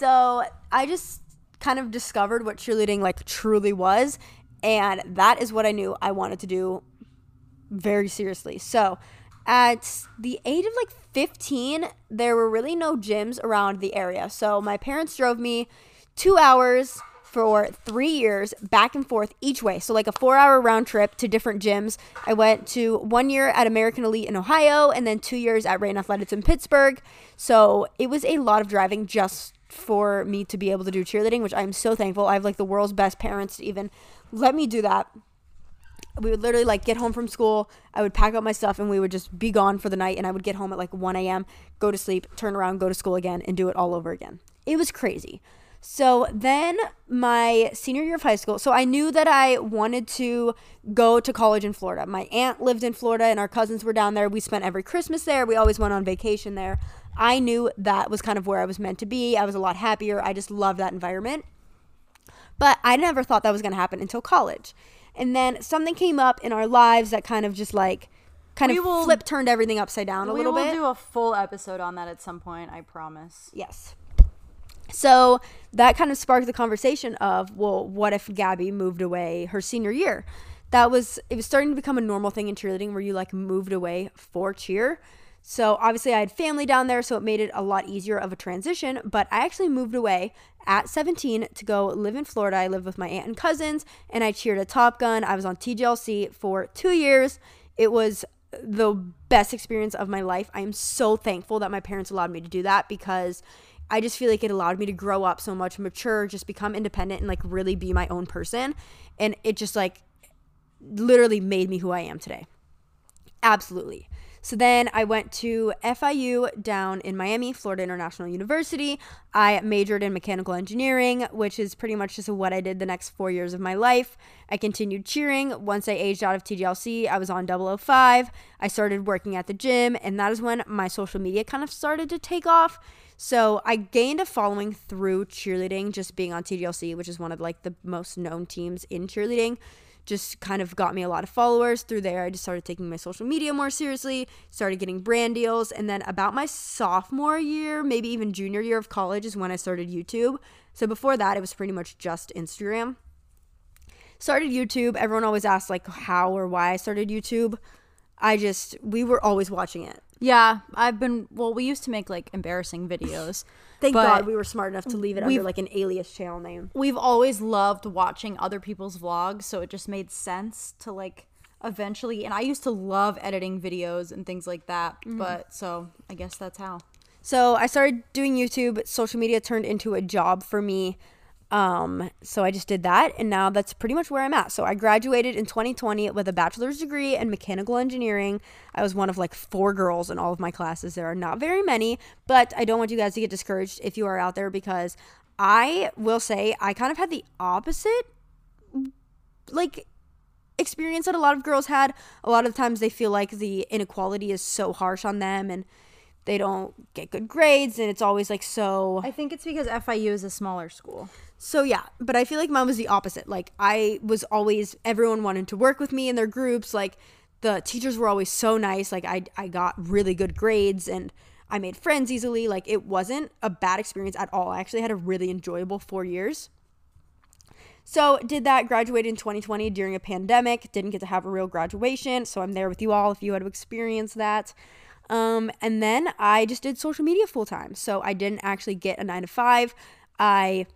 So I just kind of discovered what cheerleading like truly was, and that is what I knew I wanted to do very seriously. So at the age of like 15, there were really no gyms around the area. So my parents drove me two hours for three years back and forth each way. So like a four hour round trip to different gyms. I went to one year at American Elite in Ohio and then two years at Rain Athletics in Pittsburgh. So it was a lot of driving just for me to be able to do cheerleading, which I'm so thankful. I have like the world's best parents to even let me do that we would literally like get home from school i would pack up my stuff and we would just be gone for the night and i would get home at like 1 a.m go to sleep turn around go to school again and do it all over again it was crazy so then my senior year of high school so i knew that i wanted to go to college in florida my aunt lived in florida and our cousins were down there we spent every christmas there we always went on vacation there i knew that was kind of where i was meant to be i was a lot happier i just loved that environment but I never thought that was going to happen until college. And then something came up in our lives that kind of just like kind
We
of
will-
flip turned everything upside down a little bit.
We will do a full episode on that at some point, I promise.
yes. So that kind of sparked the conversation of, well, what if Gabby moved away her senior year? That was it was starting to become a normal thing in cheerleading where you like moved away for cheer. So obviously I had family down there, so it made it a lot easier of a transition. But I actually moved away at 17 to go live in Florida. I lived with my aunt and cousins, and I cheered at Top Gun. I was on TGLC for two years. It was the best experience of my life. I am so thankful that my parents allowed me to do that because I just feel like it allowed me to grow up so much, mature, just become independent and like really be my own person. And it just like literally made me who I am today. Absolutely. So then I went to FIU down in Miami, Florida International University. I majored in mechanical engineering, which is pretty much just what I did the next four years of my life. I continued cheering. Once I aged out of TGLC, I was on 005. I started working at the gym, and that is when my social media kind of started to take off. So I gained a following through cheerleading, just being on TGLC, which is one of like the most known teams in cheerleading just kind of got me a lot of followers through there. I just started taking my social media more seriously, started getting brand deals, and then about my sophomore year, maybe even junior year of college is when I started YouTube. So before that, it was pretty much just Instagram. Started YouTube. Everyone always asks like how or why I started YouTube. I just we were always watching it.
Yeah, I've been. Well, we used to make like embarrassing videos.
Thank God we were smart enough to leave it under like an alias channel name.
We've always loved watching other people's vlogs, so it just made sense to like eventually. And I used to love editing videos and things like that. Mm. But so I guess that's how.
So I started doing YouTube. Social media turned into a job for me Um, so I just did that, and now that's pretty much where I'm at. So I graduated in 2020 with a bachelor's degree in mechanical engineering. I was one of like four girls in all of my classes. There are not very many, but I don't want you guys to get discouraged if you are out there because I will say I kind of had the opposite like experience that a lot of girls had. A lot of times they feel like the inequality is so harsh on them and they don't get good grades and it's always like so
I think it's because FIU is a smaller school.
So yeah, but I feel like mine was the opposite. Like I was always everyone wanted to work with me in their groups. Like the teachers were always so nice. Like I I got really good grades and I made friends easily. Like it wasn't a bad experience at all. I actually had a really enjoyable 4 years. So did that graduated in 2020 during a pandemic. Didn't get to have a real graduation, so I'm there with you all if you had to experience that. Um, and then I just did social media full time. So I didn't actually get a nine to five. I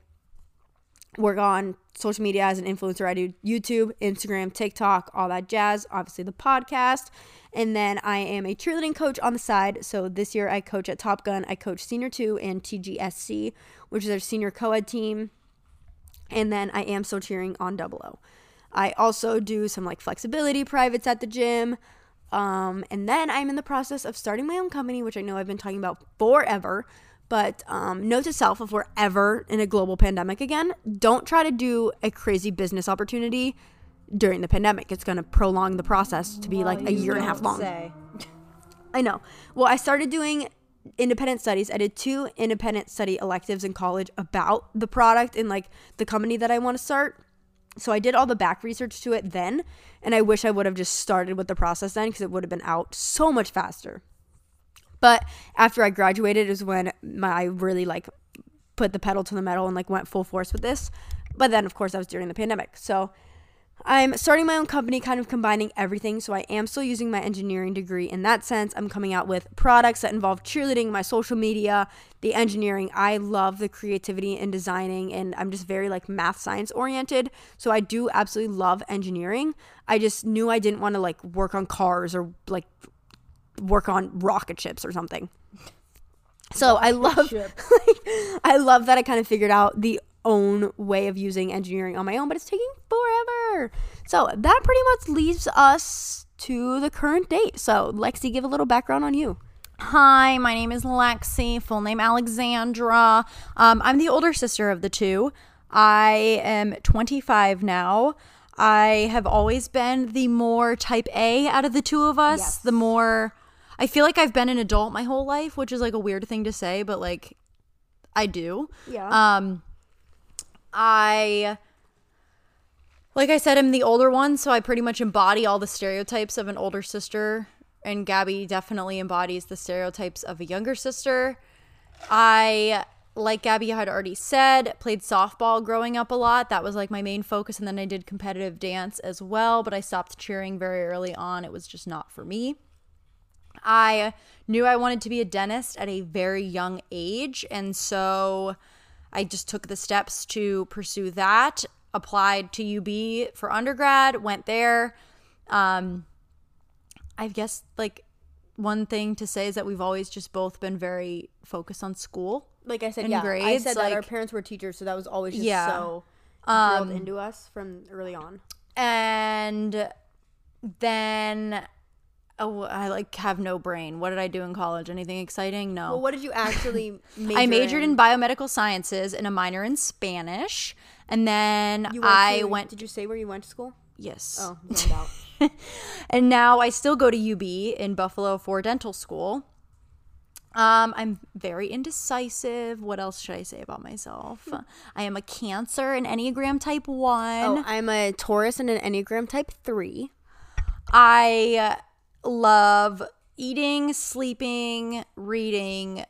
work on social media as an influencer. I do YouTube, Instagram, TikTok, all that jazz, obviously the podcast. And then I am a cheerleading coach on the side. So this year I coach at Top Gun. I coach senior two and TGSC, which is our senior co ed team. And then I am still cheering on Double O. I also do some like flexibility privates at the gym. Um, and then I'm in the process of starting my own company, which I know I've been talking about forever. But um, note to self if we're ever in a global pandemic again, don't try to do a crazy business opportunity during the pandemic. It's going to prolong the process to be like a year and a half long. I know. Well, I started doing independent studies. I did two independent study electives in college about the product and like the company that I want to start. So I did all the back research to it then, and I wish I would have just started with the process then because it would have been out so much faster. But after I graduated is when my I really like put the pedal to the metal and like went full force with this. But then of course that was during the pandemic. So I'm starting my own company, kind of combining everything. So I am still using my engineering degree in that sense. I'm coming out with products that involve cheerleading, my social media, the engineering. I love the creativity and designing, and I'm just very like math science oriented. So I do absolutely love engineering. I just knew I didn't want to like work on cars or like work on rocket ships or something. So I love like, I love that I kind of figured out the own way of using engineering on my own, but it's taking forever. So that pretty much leaves us to the current date. So Lexi, give a little background on you.
Hi, my name is Lexi, full name Alexandra. Um, I'm the older sister of the two. I am 25 now. I have always been the more type A out of the two of us.
Yes.
The more, I feel like I've been an adult my whole life, which is like a weird thing to say, but like I do.
Yeah.
Um, I, like I said, I'm the older one, so I pretty much embody all the stereotypes of an older sister, and Gabby definitely embodies the stereotypes of a younger sister. I, like Gabby had already said, played softball growing up a lot. That was like my main focus, and then I did competitive dance as well, but I stopped cheering very early on. It was just not for me. I knew I wanted to be a dentist at a very young age, and so I just took the steps to pursue that. Applied to UB for undergrad, went there. Um, I guess like one thing to say is that we've always just both been very focused on school.
Like I said,
In
yeah, I
grades,
said that our parents were teachers, so that was always just
Yeah.
so
Um,
drilled into us from early on.
and then oh i like have no brain what did i do in college anything exciting no
Well, what did you actually major
i majored in? biomedical sciences and a minor in spanish and then
went
i
to-
went
Did you say where you went to school?
yes
Oh, out.
and now i still go to ub in buffalo for dental school um, I'm very indecisive. What else should I say about myself? I am a Cancer, an Enneagram Type One.
Oh, I'm a Taurus and an Enneagram Type Three.
I love eating, sleeping, reading.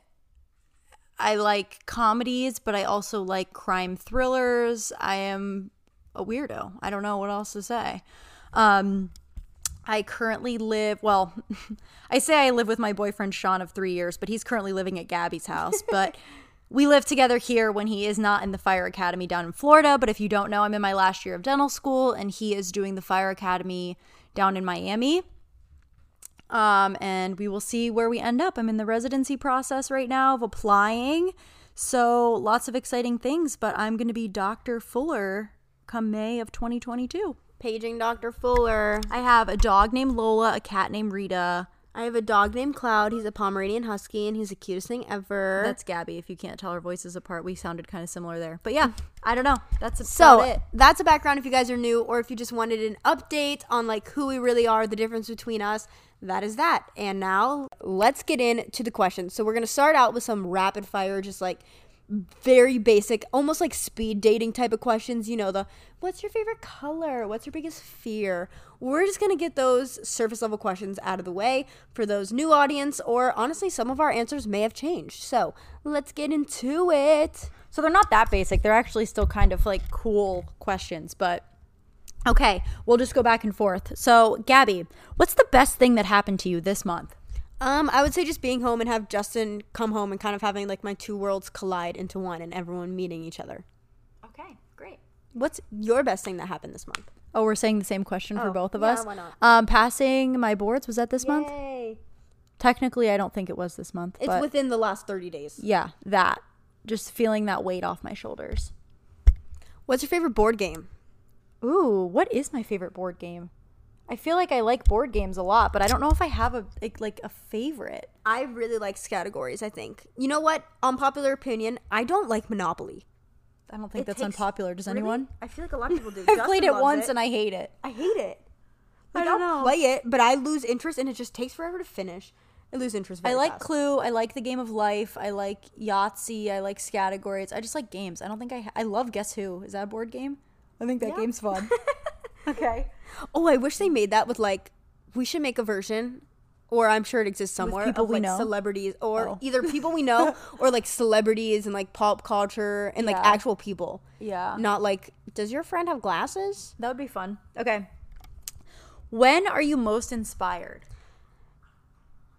I like comedies, but I also like crime thrillers. I am a weirdo. I don't know what else to say. Um, I currently live, well, I say I live with my boyfriend Sean of three years, but he's currently living at Gabby's house. But we live together here when he is not in the fire academy down in Florida. But if you don't know, I'm in my last year of dental school and he is doing the fire academy down in Miami. Um, and we will see where we end up. I'm in the residency process right now of applying. So lots of exciting things, but I'm going to be Dr. Fuller come May of 2022.
Paging Dr. Fuller.
I have a dog named Lola, a cat named Rita.
I have a dog named Cloud. He's a Pomeranian Husky, and he's the cutest thing ever.
That's Gabby. If you can't tell our voices apart, we sounded kind of similar there. But yeah, I don't know. That's
so
it.
that's a background if you guys are new, or if you just wanted an update on like who we really are, the difference between us. That is that. And now let's get into the questions. So we're gonna start out with some rapid fire, just like very basic, almost like speed dating type of questions. You know, the what's your favorite color? What's your biggest fear? We're just going to get those surface level questions out of the way for those new audience, or honestly, some of our answers may have changed. So let's get into it.
So they're not that basic. They're actually still kind of like cool questions, but okay, we'll just go back and forth. So, Gabby, what's the best thing that happened to you this month?
Um, I would say just being home and have Justin come home and kind of having like my two worlds collide into one and everyone meeting each other.
Okay, great.
What's your best thing that happened this month?
Oh, we're saying the same question for
Oh,
both of
yeah,
us.
why not?
Um, passing my boards was that this month?
Yay.
Technically, I don't think it was this month.
It's
but
within the last 30 days.
yeah, that. Just feeling that weight off my shoulders.
What's your favorite board game?
Ooh, what is my favorite board game? I feel like I like board games a lot, but I don't know if I have a like, like a favorite.
I really like categories, I think. You know what? Unpopular opinion, I don't like Monopoly.
I don't think
It
that's
takes-
unpopular. Does
Really?
anyone?
I feel like a lot of people do.
I played it once and I hate it.
I hate it. Like,
I don't
I'll
know.
play it, but I lose interest and it just takes forever to finish. I lose interest very
I like
fast.
Clue. I like the game of life. I like Yahtzee. I like categories. I just like games. I don't think I. Ha- I love Guess Who. Is that a board game? I think that
Yeah.
game's fun. okay.
Oh, I wish they made that with like we should make a version or I'm sure it exists somewhere
people
of
we
like
know?
celebrities or
Oh.
either people we know or like celebrities and like pop culture and like actual people.
Yeah.
Not like does your friend have glasses?
That would be fun. Okay. When are you most inspired?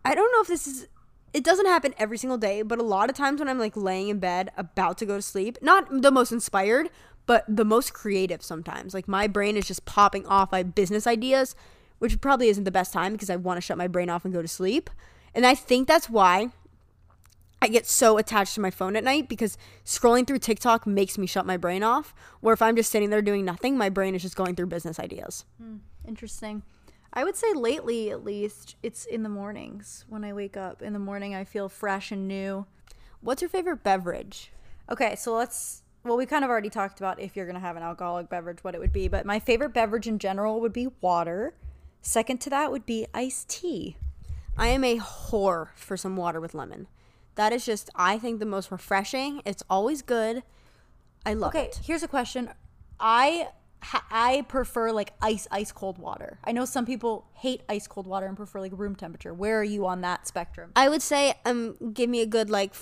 I don't know if this is it doesn't happen every single day, but a lot of times when I'm like laying in bed about to go to sleep, not the most inspired, but the most creative sometimes. Like my brain is just popping off my business ideas, which probably isn't the best time because I want to shut my brain off and go to sleep. And I think that's why I get so attached to my phone at night because scrolling through TikTok makes me shut my brain off. Where if I'm just sitting there doing nothing, my brain is just going through business ideas.
Hmm, interesting. I would say lately, at least, it's in the mornings when I wake up. In the morning, I feel fresh and new.
What's your favorite beverage?
Okay, so let's. Well, we kind of already talked about if you're going to have an alcoholic beverage, what it would be. But my favorite beverage in general would be water. Second to that would be iced tea.
I am a whore for some water with lemon. That is just, I think, the most refreshing. It's always good. I love
Okay,
it.
here's a question. I ha- I prefer like ice ice cold water. I know some people hate ice cold water and prefer like room temperature. Where are you on that spectrum?
I would say, um, give me a good like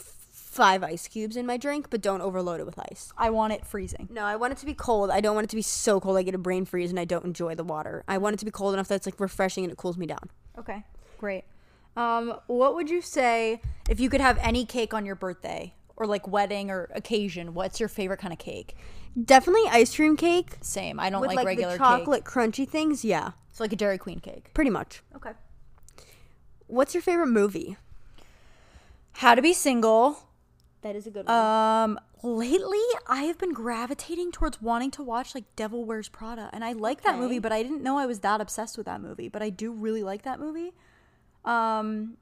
five ice cubes in my drink, but don't overload it with ice.
I want it freezing.
No, I want it to be cold. I don't want it to be so cold I get a brain freeze and I don't enjoy the water. I want it to be cold enough that it's like refreshing and it cools me down.
Okay, great. Um, what would you say if you could have any cake on your birthday or like wedding or occasion? What's your favorite kind of cake?
Definitely ice cream cake
Same. I don't
with
like,
like,
regular
the
cake.
chocolate crunchy things. Yeah,
So like a Dairy Queen cake.
pretty much.
Okay.
What's your favorite movie?
How to be single.
That is a good one.
Um, lately I have been gravitating towards wanting to watch like Devil Wears Prada, and I like that movie, but I didn't know I was that obsessed with that movie. But I do really like that movie. Um,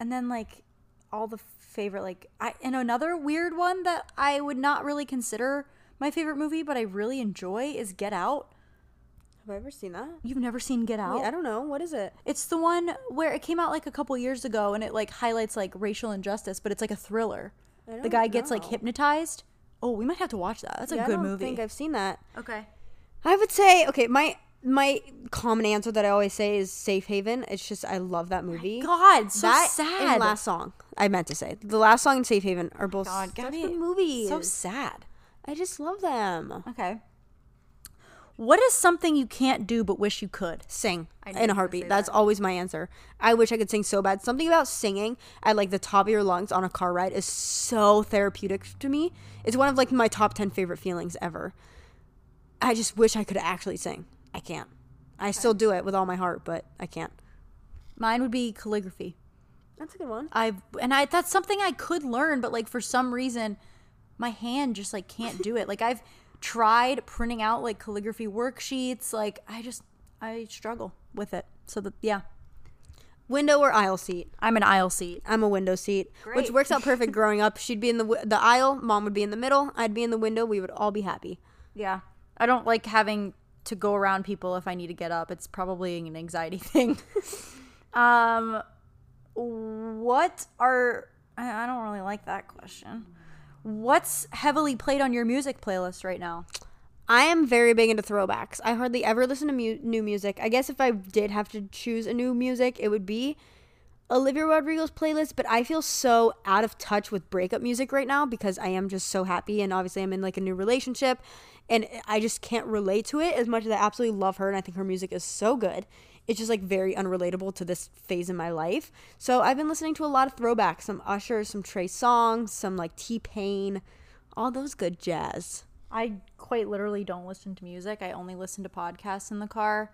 and then like all the favorite like I and another weird one that I would not really consider my favorite movie, but I really enjoy is Get Out.
Have I ever seen that?
You've never seen Get Out?
Wait, I don't know. What is it?
It's the one where it came out like a couple years ago and it like highlights like racial injustice, but it's like a thriller. The
don't
guy gets like
know.
hypnotized. Oh, we might have to watch that. That's a
Yeah,
good
I don't
movie.
think I've seen that.
okay.
I would say okay. My my common answer that I always say is Safe Haven. It's just I love that movie.
God, so
that
sad.
and last song. I meant to say the last song and Safe Haven are both
God,
such
Gabby,
good movies.
So sad.
I just love them.
Okay. What is something you can't do but wish you could?
Sing in a heartbeat. That's always my answer. I wish I could sing so bad. Something about singing at like the top of your lungs on a car ride is so therapeutic to me. It's one of like my top 10 favorite feelings ever. I just wish I could actually sing. I can't. I still do it with all my heart, but I can't.
Mine would be calligraphy.
That's a good one.
I and I that's something I could learn, but like for some reason, my hand just like can't do it. Like I've tried printing out like calligraphy worksheets. Like I just I struggle with it. So that yeah,
Window or aisle seat?
I'm an aisle seat.
I'm a window seat, which works out perfect growing up. She'd be in the wi- the aisle, mom would be in the middle, I'd be in the window. We would all be happy.
Yeah, I don't like having to go around people if I need to get up. It's probably an anxiety thing. um, what are I I don't really like that question. What's heavily played on your music playlist right now?
I am very big into throwbacks. I hardly ever listen to mu- new music. I guess if I did have to choose a new music, it would be Olivia Rodrigo's playlist, but I feel so out of touch with breakup music right now because I am just so happy and obviously I'm in like a new relationship and I just can't relate to it as much as I absolutely love her and I think her music is so good. It's just like very unrelatable to this phase in my life. So I've been listening to a lot of throwbacks, some Usher, some Trey Songz, some like T-Pain, all those good jazz.
I quite literally don't listen to music. I only listen to podcasts in the car.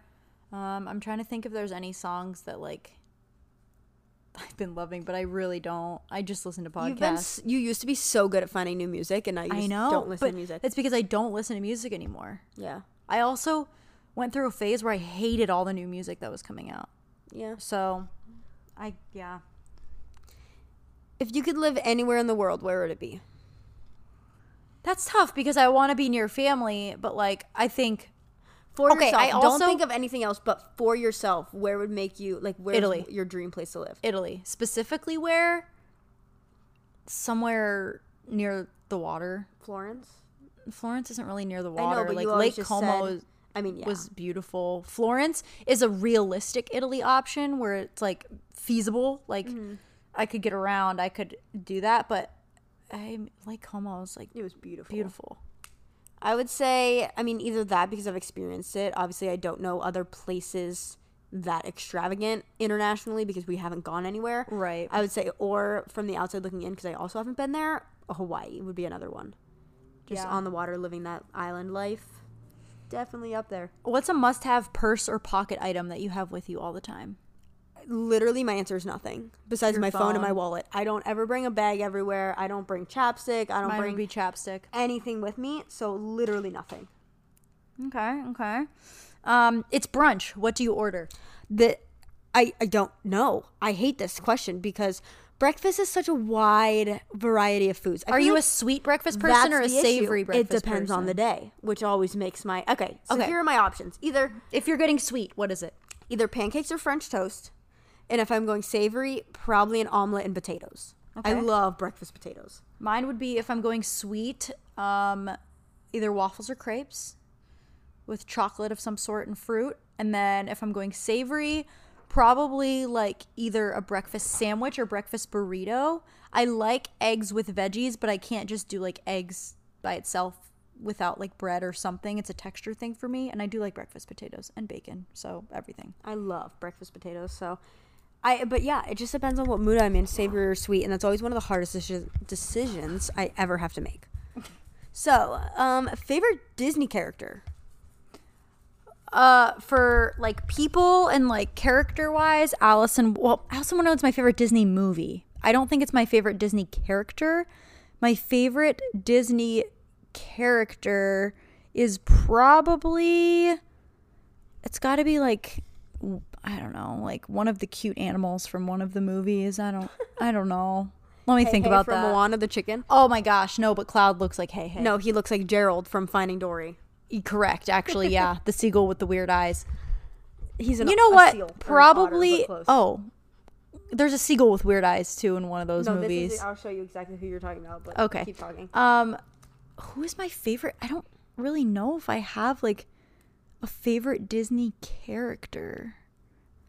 Um, I'm trying to think if there's any songs that like I've been loving, but I really don't. I just listen to podcasts.
Been you used to be so good at finding new music, and now you
I know,
don't listen to music.
it's because I don't listen to music anymore.
Yeah,
I also went through a phase where I hated all the new music that was coming out.
yeah.
So, I yeah.
If you could live anywhere in the world, where would it be?
That's tough because I want to be near family, but like I think
For
Okay,
yourself.
I
don't
also-
think of anything else, but for yourself, where would make you like where
Italy.
your dream place to live?
Italy, specifically where somewhere near the water.
Florence.
Florence isn't really near the water.
know, but
like Lake Como
said- I mean, yeah.
was beautiful. Florence is a realistic Italy option where it's like feasible. Like
Mm-hmm.
I could get around, I could do that, but I Lake Como is like
it was beautiful.
beautiful.
I would say, I mean, either that because I've experienced it. Obviously, I don't know other places that extravagant internationally because we haven't gone anywhere.
Right.
I would say, or from the outside looking in because I also haven't been there. Hawaii would be another one. Just
Yeah.
on the water, living that island life. Definitely up there.
What's a must-have purse or pocket item that you have with you all the time?
Literally, my answer is nothing besides
Your
my phone. and my wallet. I don't ever bring a bag everywhere. I don't bring chapstick. I don't
Mine
bring
would be chapstick.
anything with me. So literally nothing.
Okay, okay. Um, it's brunch. What do you order?
The I, I don't know. I hate this question because breakfast is such a wide variety of foods. I
Are you a sweet breakfast person or a
the issue.
savory breakfast person?
It depends on the day, which always makes my okay. So
Okay.
here are my options: either
If you're getting sweet, what is it?
either pancakes or French toast, and if I'm going savory, probably an omelet and potatoes. I love breakfast potatoes.
Mine would be if I'm going sweet, um, either waffles or crepes with chocolate of some sort and fruit. And then if I'm going savory, probably like either a breakfast sandwich or breakfast burrito. I like eggs with veggies, but I can't just do like eggs by itself without like bread or something. It's a texture thing for me. And I do like breakfast potatoes and bacon. So everything.
I love breakfast potatoes. So, I but yeah, it just depends on what mood I'm in, savory or sweet, and that's always one of the hardest decisions I ever have to make. So, um, favorite Disney character?
Uh, for like people and like character wise, Allison. Well, I also want know what's my favorite Disney movie. I don't think it's my favorite Disney character. My favorite Disney character is probably. It's got to be like, I don't know, like one of the cute animals from one of the movies. I don't. I don't know. Let me think
Hey,
about
from
that.
Moana the chicken.
Oh my gosh, no! But Cloud looks like hey hey.
No, he looks like Gerald from Finding Dory.
Correct. Actually, yeah, the seagull with the weird eyes.
He's an,
you know
a
what?
seal an otter,
Probably. oh, there's a seagull with weird eyes too in one of those
no,
movies.
This is, I'll show you exactly who you're talking about. But
okay.
keep talking.
Um, who is my favorite? I don't really know if I have like a favorite Disney character.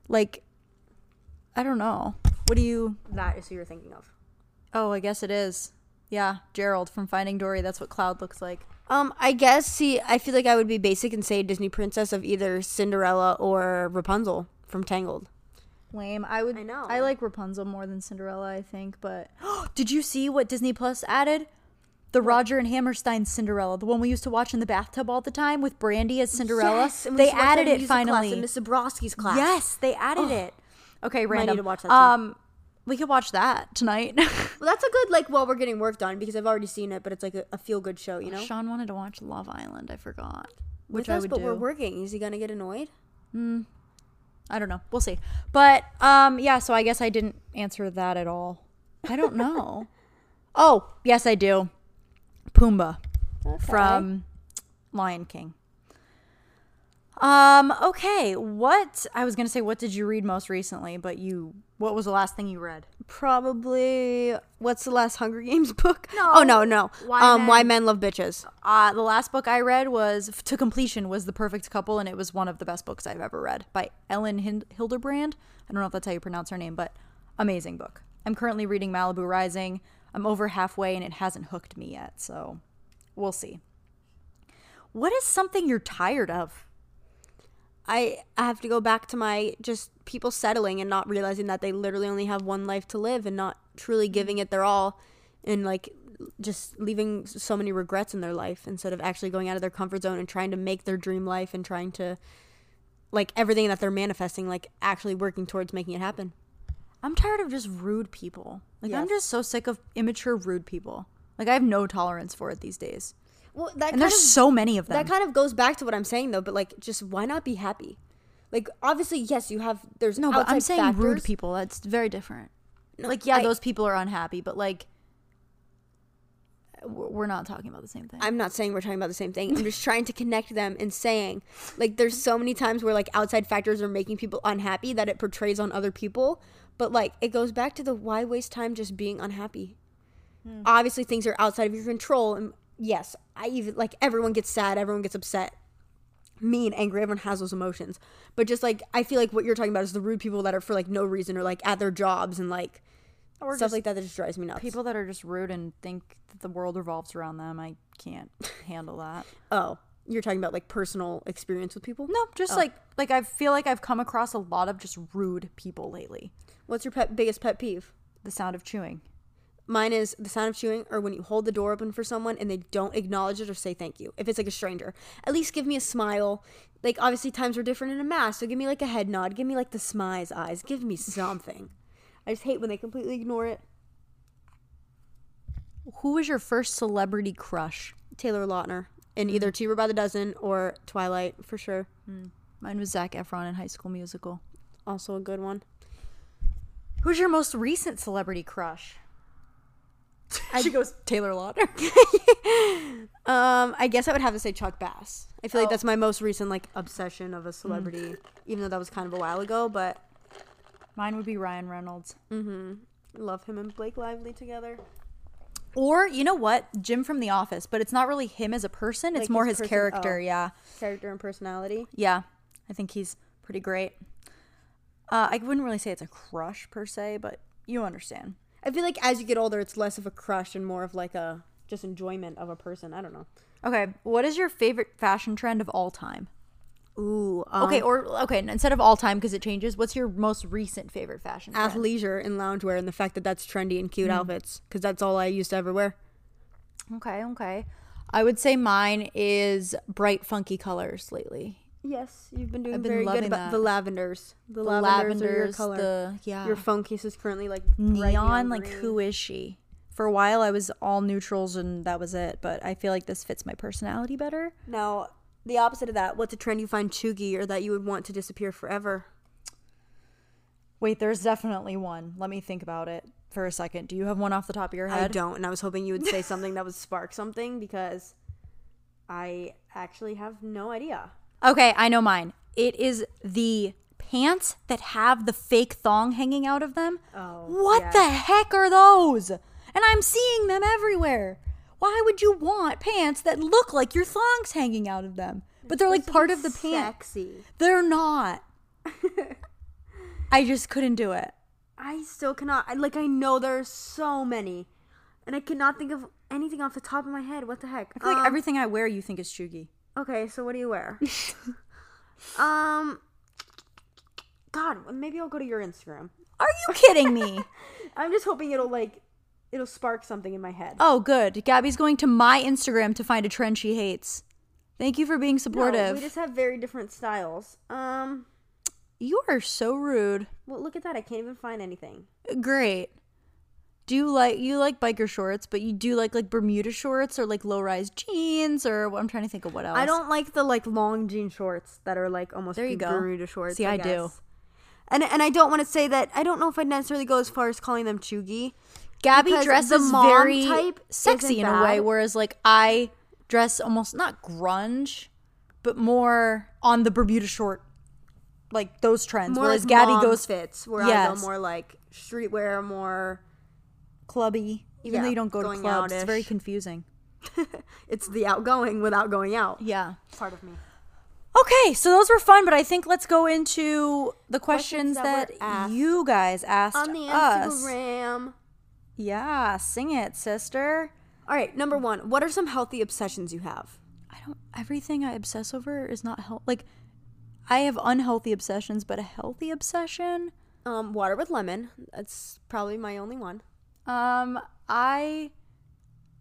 Like, I don't know. What do you?
That is who you're thinking of.
Oh, I guess it is. Yeah, Gerald from Finding Dory. That's what Cloud looks like.
Um, I guess. See, I feel like I would be basic and say Disney princess of either Cinderella or Rapunzel from Tangled.
Lame. I would.
I know.
I like Rapunzel more than Cinderella. I think. But did you see what Disney Plus added? The Roger and Hammerstein Cinderella, the one we used to watch in the bathtub all the time with Brandy as Cinderella.
Yes,
they
used to watch that
added it
music class
finally.
in Miss Zabrowski's class.
Yes, they added it. Okay,
Might need
random.
to watch that too.
Um, we could watch that tonight.
Well, that's a good like while we're getting work done because I've already seen it, but it's like a, a feel good show, you know.
Sean wanted to watch Love Island. I forgot.
With
Which I
us,
would
but
do.
we're working. Is he gonna get annoyed? Hmm.
I don't know. We'll see. But um yeah, so I guess I didn't answer that at all. I don't know. oh, yes I do. Pumbaa from Lion King. Um okay, what I was going to say what did you read most recently, but you what was the last thing you read?
Probably. What's the last Hunger Games book?
No.
Oh no, no.
Why
um, Why
Men-
Men Love Bitches.
Uh, the last book I read was to completion was The Perfect Couple, and it was one of the best books I've ever read by Elin Hind- Hilderbrand. I don't know if that's how you pronounce her name, but amazing book. I'm currently reading Malibu Rising. I'm over halfway, and it hasn't hooked me yet, so we'll see. What is something you're tired of?
I I have to go back to my just people settling and not realizing that they literally only have one life to live and not truly mm-hmm. giving it their all and like just leaving so many regrets in their life instead of actually going out of their comfort zone and trying to make their dream life and trying to like everything that they're manifesting like actually working towards making it happen.
I'm tired of just rude people. Like, I'm just so sick of immature, rude people. Like, I have no tolerance for it these days.
Well, that
And there's so many of them.
that kind of goes back to what I'm saying though, but like just why not be happy? Like obviously yes, you have there's
No, but I'm saying rude people. That's very different. like, yeah,
I-
those people are unhappy, but like, we're not talking about the same thing.
I'm not saying we're talking about the same thing. I'm just trying to connect them and saying, like, there's so many times where like outside factors are making people unhappy that it portrays on other people. But like, it goes back to the why waste time just being unhappy. Hmm. Obviously, things are outside of your control, and yes, I even like everyone gets sad, everyone gets upset, mean, angry. Everyone has those emotions. But just like I feel like what you're talking about is the rude people that are for like no reason or like at their jobs and like
Or
stuff like that that just drives me nuts.
people that are just rude and think that the world revolves around them. I can't handle that.
oh, you're talking about like personal experience with people.
No, just oh. like like I feel like I've come across a lot of just rude people lately.
What's your pet biggest pet peeve?
The sound of chewing.
Mine is the sound of chewing or when you hold the door open for someone and they don't acknowledge it or say thank you. If it's like a stranger, at least give me a smile. Like obviously times were different in a mask, so give me like a head nod, give me like the smize eyes, give me something. I just hate when they completely ignore it.
Who was your first celebrity crush?
Taylor Lautner in either mm. Cheaper by the Dozen or Twilight for sure. Mm.
Mine was Zac Efron in High School Musical.
Also a good one.
Who's your most recent celebrity crush? she goes Taylor Lautner.
Um, I guess I would have to say Chuck Bass. I feel like that's my most recent like obsession of a celebrity, even though that was kind of a while ago. But
Mine would be Ryan Reynolds. Mm-hmm.
love him and Blake Lively together.
Or you know what, Jim from The Office, but it's not really him as a person. It's more
his
his,
person-
character.
oh.
Yeah,
Character and personality.
yeah. I think he's pretty great. Uh, I wouldn't really say it's a crush per se, but you understand.
I feel like as you get older, it's less of a crush and more of like a just enjoyment of a person. I don't know.
Okay, what is your favorite fashion trend of all time?
Ooh, um,
Okay, or okay, instead of all time because it changes. What's your most recent favorite fashion trend?
athleisure and loungewear and the fact that that's trendy and cute outfits because that's all I used to ever wear.
Okay, okay. I would say mine is bright, funky colors lately.
Yes, you've been doing
I've been
very good about
that.
the lavenders. The,
The
lavenders, are your color.
the yeah,
Your phone case is currently like bright
neon. Like,
green.
who is she? For a while, I was all neutrals and that was it. But I feel like this fits my personality better.
Now, the opposite of that, what's a trend you find chuggy or that you would want to disappear forever?
Wait, there's definitely one. Let me think about it for a second. Do you have one off the top of your head?
I don't, and I was hoping you would say something that would spark something because I actually have no idea.
Okay, I know mine. It is the pants that have the fake thong hanging out of them.
Oh,
What
yes.
the heck are those? And I'm seeing them everywhere. Why would you want pants that look like your thongs hanging out of them? But they're like part of the pants.
Sexy.
They're not. I just couldn't do it.
I still cannot. I, like, I know there are so many, and I cannot think of anything off the top of my head. What the heck?
I feel like
Um,
everything I wear you think is chuggy.
Okay, so what do you wear? um, God, maybe I'll go to your Instagram.
Are you kidding me?
I'm just hoping it'll like, it'll spark something in my head.
oh, good. Gabby's going to my Instagram to find a trend she hates. Thank you for being
No,
supportive.
we just have very different styles. Um,
You are so rude.
Well, look at that. I can't even find anything.
Great. Do you like you like biker shorts, but you do like like Bermuda shorts or like low rise jeans or I'm trying to think of what else.
I don't like the like long jean shorts that are like almost
There you go.
Bermuda shorts.
See, I do.
And and I don't want to say that. I don't know if I'd necessarily go as far as calling them chuggy.
Gabby dresses
mom
very
type
sexy in a way, whereas like I dress almost not grunge, but more on the Bermuda short, like those trends.
More
whereas
like
Gabby goes
fits, where I
Yes.
go more like streetwear, more.
Clubby, even
Yeah,
though you don't go to clubs. It's very confusing.
It's the outgoing without going out.
Yeah.
Part of me.
Okay, so those were fun, but I think let's go into the questions,
Questions that
that, you guys asked
On the
us.
Instagram.
Yeah, sing it, sister.
All right, number one. What are some healthy obsessions you have?
I don't. Everything I obsess over is not healthy. Like, I have unhealthy obsessions, but a healthy obsession.
Um, water with lemon. That's probably my only one.
Um, I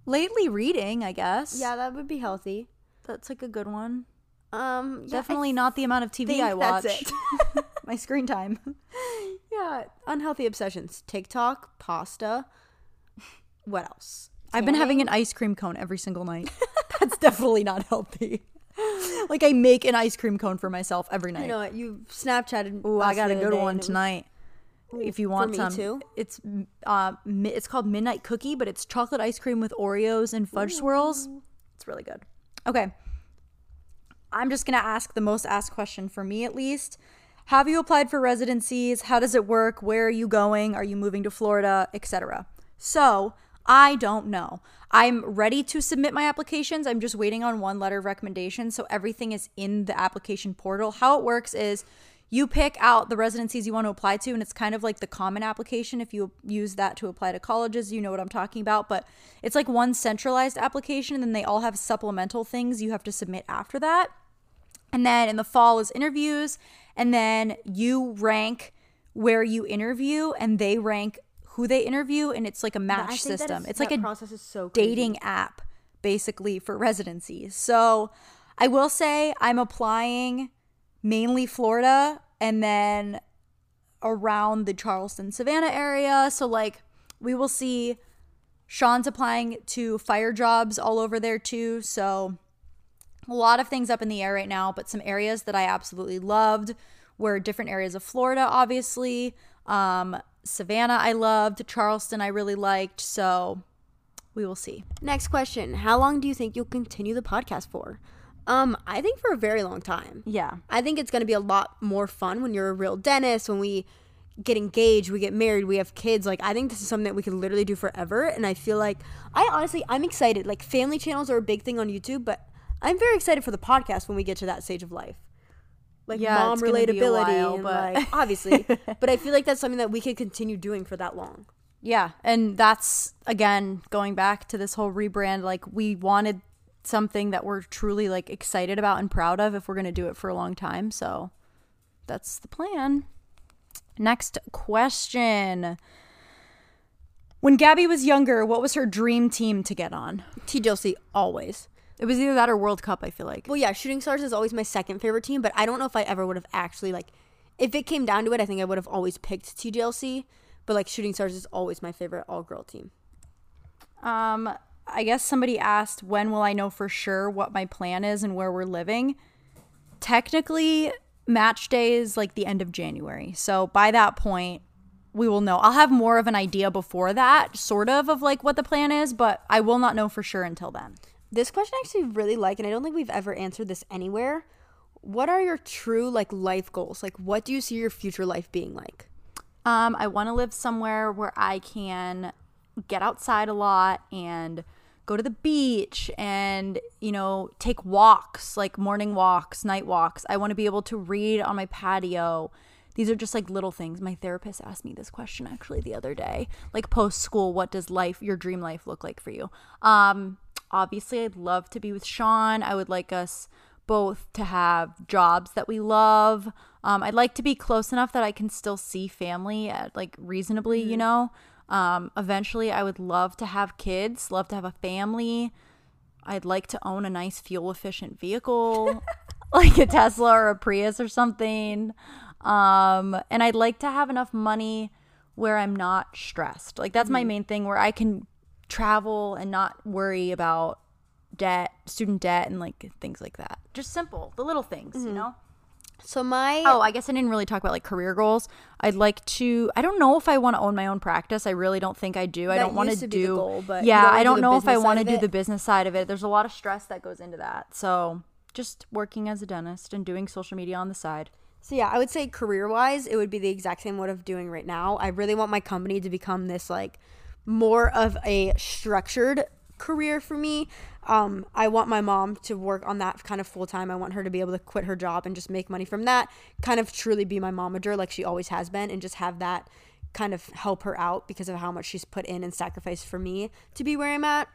lately reading. I guess.
Yeah, that would be healthy.
that's like a good one.
Um, yeah, I
Definitely not the amount of TV I watch.
that's it.
My screen time.
Yeah, unhealthy obsessions. TikTok, pasta. What else?
I've been having an ice cream cone every single night. That's definitely not healthy. like I make an ice cream cone for myself every night.
You know what? You Snapchatted.
Ooh, I got a good one
and it was-
tonight. If you want
me
some,
too.
it's uh, it's called Midnight Cookie, but it's chocolate ice cream with Oreos and fudge swirls. It's really good. Okay, I'm just gonna ask the most asked question for me at least. Have you applied for residencies? How does it work? Where are you going? Are you moving to Florida, etc. So I don't know. I'm ready to submit my applications. I'm just waiting on one letter of recommendation. So everything is in the application portal. How it works is you pick out the residencies you want to apply to, and it's kind of like the common application. If you use that to apply to colleges, you know what I'm talking about. But it's like one centralized application, and then they all have supplemental things you have to submit after that. And then in the fall is interviews, and then you rank where you interview, and they rank who they interview, and it's like a match system.
is-
it's like a
process is so
dating app basically for residencies. So I will say I'm applying mainly Florida and then around the Charleston, Savannah area. So like we will see Sean's applying to fire jobs all over there too. So a lot of things up in the air right now, but some areas that I absolutely loved were different areas of Florida, obviously. Um, Savannah, I loved. Charleston, I really liked. So we will see.
Next question: How long do you think you'll continue the podcast for? Um, I think for a very long time.
Yeah.
I think it's going to be a lot more fun when you're a real dentist, when we get engaged, we get married, we have kids. Like, I think this is something that we could literally do forever. And I feel like, I honestly, I'm excited. Like, family channels are a big thing on YouTube, but I'm very excited for the podcast when we get to that stage of life. Like,
Yeah,
mom
it's gonna be a
relatability.
while, but-
like, obviously. but I feel like that's something that we could continue doing for that long.
Yeah, and that's again going back to this whole rebrand like we wanted something that we're truly like excited about and proud of if we're going to do it for a long time. So that's the plan. Next question. When Gabby was younger, what was her dream team to get on?
TGLC, always.
It was either that or World Cup, I feel like.
Well, yeah, Shooting Stars is always my second favorite team, but I don't know if I ever would have actually like, if it came down to it, I think I would have always picked TGLC. But like Shooting Stars is always my favorite all girl team.
Um, I guess somebody asked when will I know for sure what my plan is and where we're living. Technically, match day is like the end of January. So by that point, we will know. I'll have more of an idea before that, sort of, of like what the plan is, but I will not know for sure until then.
This question I actually really like, and I don't think we've ever answered this anywhere. What are your true like life goals? Like, what do you see your future life being like?
Um, I want to live somewhere where I can get outside a lot and go to the beach and, you know, take walks, like morning walks, night walks. I want to be able to read on my patio. These are just like little things. My therapist asked me this question actually the other day. Like post school, what does life, your dream life look like for you? Um, obviously I'd love to be with Sean. I would like us both to have jobs that we love. Um, I'd like to be close enough that I can still see family at like reasonably, you know. Um, eventually, I would love to have kids, love to have a family. I'd like to own a nice fuel efficient vehicle, like a Tesla or a Prius or something. Um, and I'd like to have enough money where I'm not stressed. Like that's my main thing where I can travel and not worry about debt, student debt and like things like that. Just simple, the little things, you know?
So my
Oh, I guess I didn't really talk about like career goals. I'd like to. I don't know if I want to own my own practice. I really don't think I do. I don't want to
to be the
do.
goal, but
yeah, I
do
don't
the
know if I want to do the business side of it. There's a lot of stress that goes into that. So just working as a dentist and doing social media on the side.
So yeah, I would say career wise, it would be the exact same what I'm doing right now. I really want my company to become this like more of a structured career for me. Um, I want my mom to work on that kind of full time. I want her to be able to quit her job and just make money from that. Kind of truly be my momager like she always has been, and just have that kind of help her out because of how much she's put in and sacrificed for me to be where I'm at.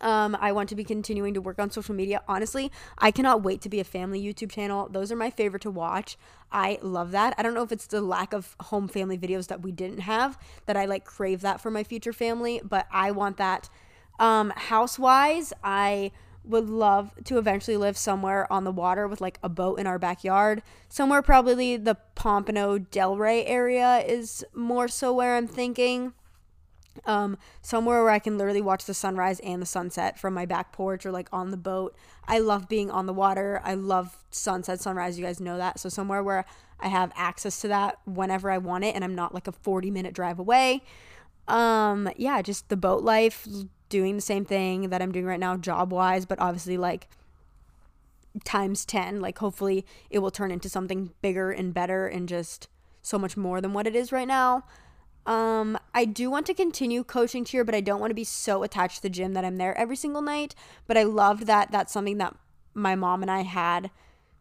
Um, I want to be continuing to work on social media. Honestly, I cannot wait to be a family YouTube channel. Those are my favorite to watch. I love that. I don't know if it's the lack of home family videos that we didn't have that I like crave that for my future family, but I want that. Um, house-wise, I would love to eventually live somewhere on the water with like a boat in our backyard. Somewhere probably the Pompano Delray area is more so where I'm thinking um somewhere where I can literally watch the sunrise and the sunset from my back porch or like on the boat. I love being on the water. I love sunset, sunrise. You guys know that. So somewhere where I have access to that whenever I want it and I'm not like a 40 minute drive away. Um yeah, just the boat life, doing the same thing that I'm doing right now job wise, but obviously like times 10 like hopefully it will turn into something bigger and better and just so much more than what it is right now. Um i do want to continue coaching cheer but i don't want to be so attached to the gym that i'm there every single night but i loved that that's something that my mom and i had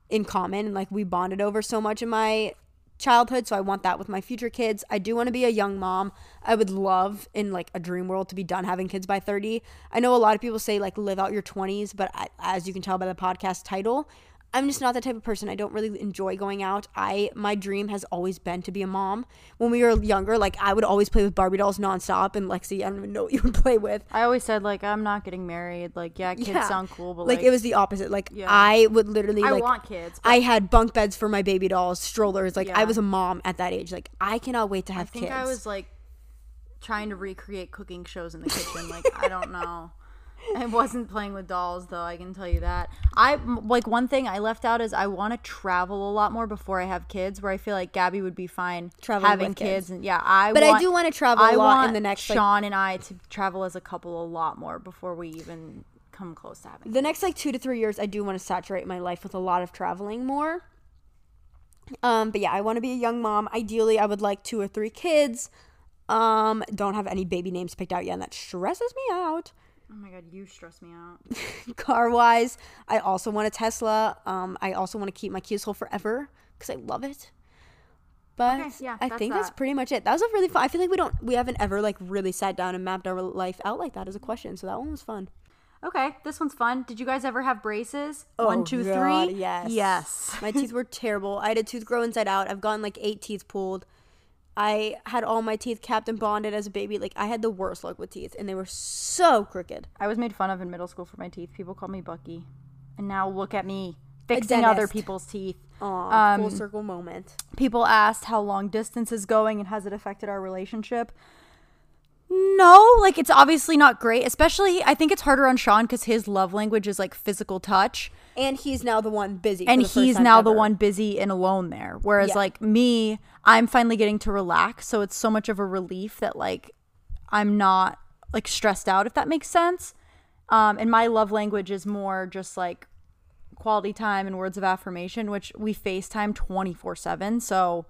in common and like we bonded over so much in my childhood so i want that with my future kids. I do want to be a young mom. I would love in like a dream world to be done having kids by 30 i know a lot of people say like live out your 20s but I, as you can tell by the podcast title i'm just not that type of person i don't really enjoy going out i my dream has always been to be a mom when we were younger like i would always play with barbie dolls nonstop and lexi i don't even know what you would play with
I always said like I'm not getting married. Like yeah, kids
Yeah.
sound cool, but
like,
like,
it was the opposite like
Yeah.
i would literally
I
like
want kids.
I had bunk beds for my baby dolls, strollers. Like I was a mom at that age. Like I cannot wait to have kids.
I think
kids.
I was like trying to recreate cooking shows in the kitchen. Like I don't know. I wasn't playing with dolls though. I can tell you that. I like one thing I left out is I want to travel a lot more before I have kids. Where I feel like Gabby would be fine
Traveling
having
with
kids.
kids.
and yeah, I.
But I do wanna travel a
I
lot in
want
the next, like-
Sean and I to travel as a couple a lot more before we even come close to having.
the next like two to three years, I do want to saturate my life with a lot of traveling more. Um, but yeah, I want to be a young mom. Ideally, I would like two or three kids. Um, don't have any baby names picked out yet, and that stresses me out.
Oh my god, you stress me out.
Car wise, I also want a Tesla. Um, I also want to keep my Kia Soul forever because I love it. But
Okay, yeah,
I think that's pretty much it. That was a really fun. I feel like we don't, we haven't ever like really sat down and mapped our life out like that as a question. So that one was fun.
Okay, this one's fun. Did you guys ever have braces? One, two, three.
Oh, God, Yes.
Yes.
my teeth were terrible. I had a tooth grow inside out. I've gotten like eight teeth pulled. I had all my teeth capped and bonded as a baby. Like I had the worst luck with teeth, and they were so crooked.
I was made fun of in middle school for my teeth. People called me Bucky. And now look at me fixing other people's teeth.
Aw,
Um,
full circle moment.
People asked how long distance is going and has it affected our relationship? No, like it's obviously not great. Especially, I think it's harder on Sean because his love language is like physical touch.
And he's now the one busy.
and he's now the one busy and alone there whereas
Yeah.
like me i'm finally getting to relax so it's so much of a relief that like i'm not like stressed out if that makes sense um and my love language is more just like quality time and words of affirmation which we facetime 24 7 so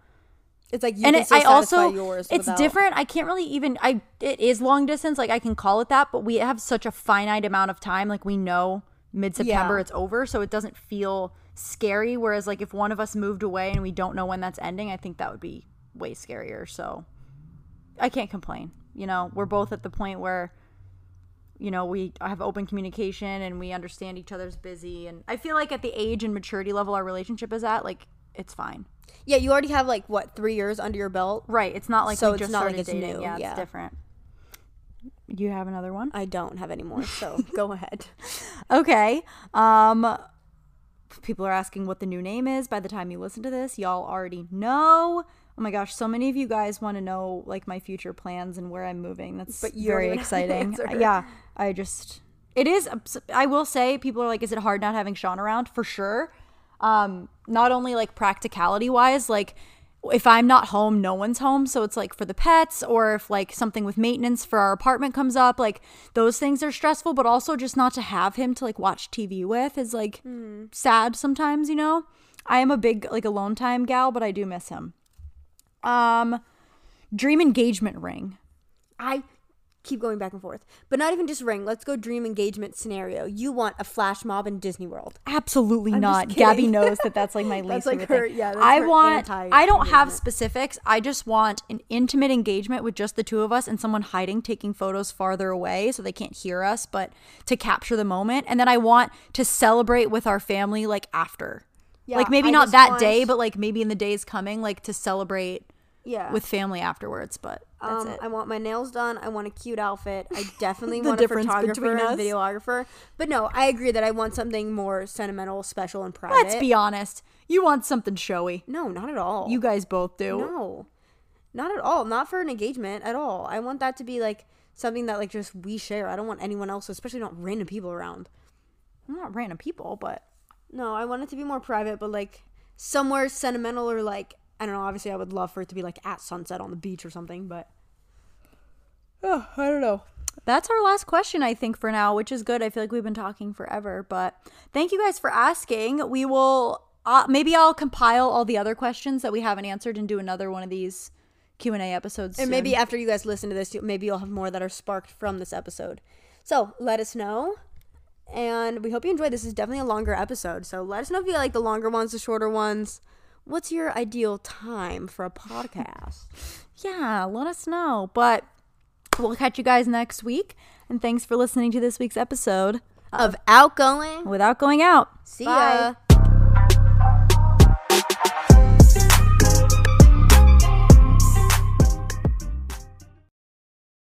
It's like you
and it, I also
yours.
it's
without-
different. I can't really even I it is long distance like I can call it that, but we have such a finite amount of time like we know mid September
Yeah.
it's over, so it doesn't feel scary whereas like if one of us moved away and we don't know when that's ending, I think that would be way scarier. So I can't complain. You know, we're both at the point where you know, we have open communication and we understand each other's busy and I feel like at the age and maturity level our relationship is at, like it's fine.
Yeah, you already have like what three years under your belt.
Right. It's not like
So it's not like it's
dating.
new,
Yeah,
yeah.
it's different. You have another one?
I don't have any more, so go ahead.
Okay. Um People are asking what the new name is. By the time you listen to this, y'all already know. Oh my gosh, so many of you guys want to know like my future plans and where I'm moving. That's
But
very
already know the
exciting. yeah, I just it is. I will say, people are like, "Is it hard not having Sean around?" For sure. Um, not only like practicality wise, like if I'm not home, no one's home. So it's like for the pets, or if like something with maintenance for our apartment comes up, like those things are stressful. But also just not to have him to like watch TV with is like sad sometimes. You know, I am a big like alone time gal, but I do miss him. Um, dream engagement ring.
I keep going back and forth, but not even just ring. Let's go dream engagement scenario. You want a flash mob in Disney World.
Absolutely
I'm
not. Gabby knows that that's like my least
like,
favorite
her- yeah,
I want. I don't have specifics. I just want an intimate engagement with just the two of us and someone hiding, taking photos farther away so they can't hear us, but to capture the moment. And then I want to celebrate with our family like after.
Yeah,
like maybe
I
not that
want-
day, but like maybe in the days coming, like to celebrate
Yeah.
with family afterwards. But that's
um,
it.
I want my nails done. I want a cute outfit. I definitely want a photographer and a videographer. But no, I agree that I want something more sentimental, special, and private.
Let's be honest. You want something showy.
No, not at all.
You guys both do.
No, not at all. Not for an engagement at all. I want that to be like something that like just we share. I don't want anyone else, especially not random people around.
I'm not random people, but
No, I want it to be more private, but like somewhere sentimental or like I don't know. Obviously, I would love for it to be like at sunset on the beach or something. But
Oh, I don't know. That's our last question, I think, for now, which is good. I feel like we've been talking forever, but thank you guys for asking. We will uh, maybe I'll compile all the other questions that we haven't answered and do another one of these Q and A episodes.
and
soon.
maybe after you guys listen to this, you- maybe you'll have more that are sparked from this episode. So let us know. And we hope you enjoyed. This is definitely a longer episode. So let us know if you like the longer ones, the shorter ones. What's your ideal time for a podcast?
yeah, let us know. But we'll catch you guys next week, and thanks for listening to this week's episode
of outgoing.
without going out.
See
Bye.
ya.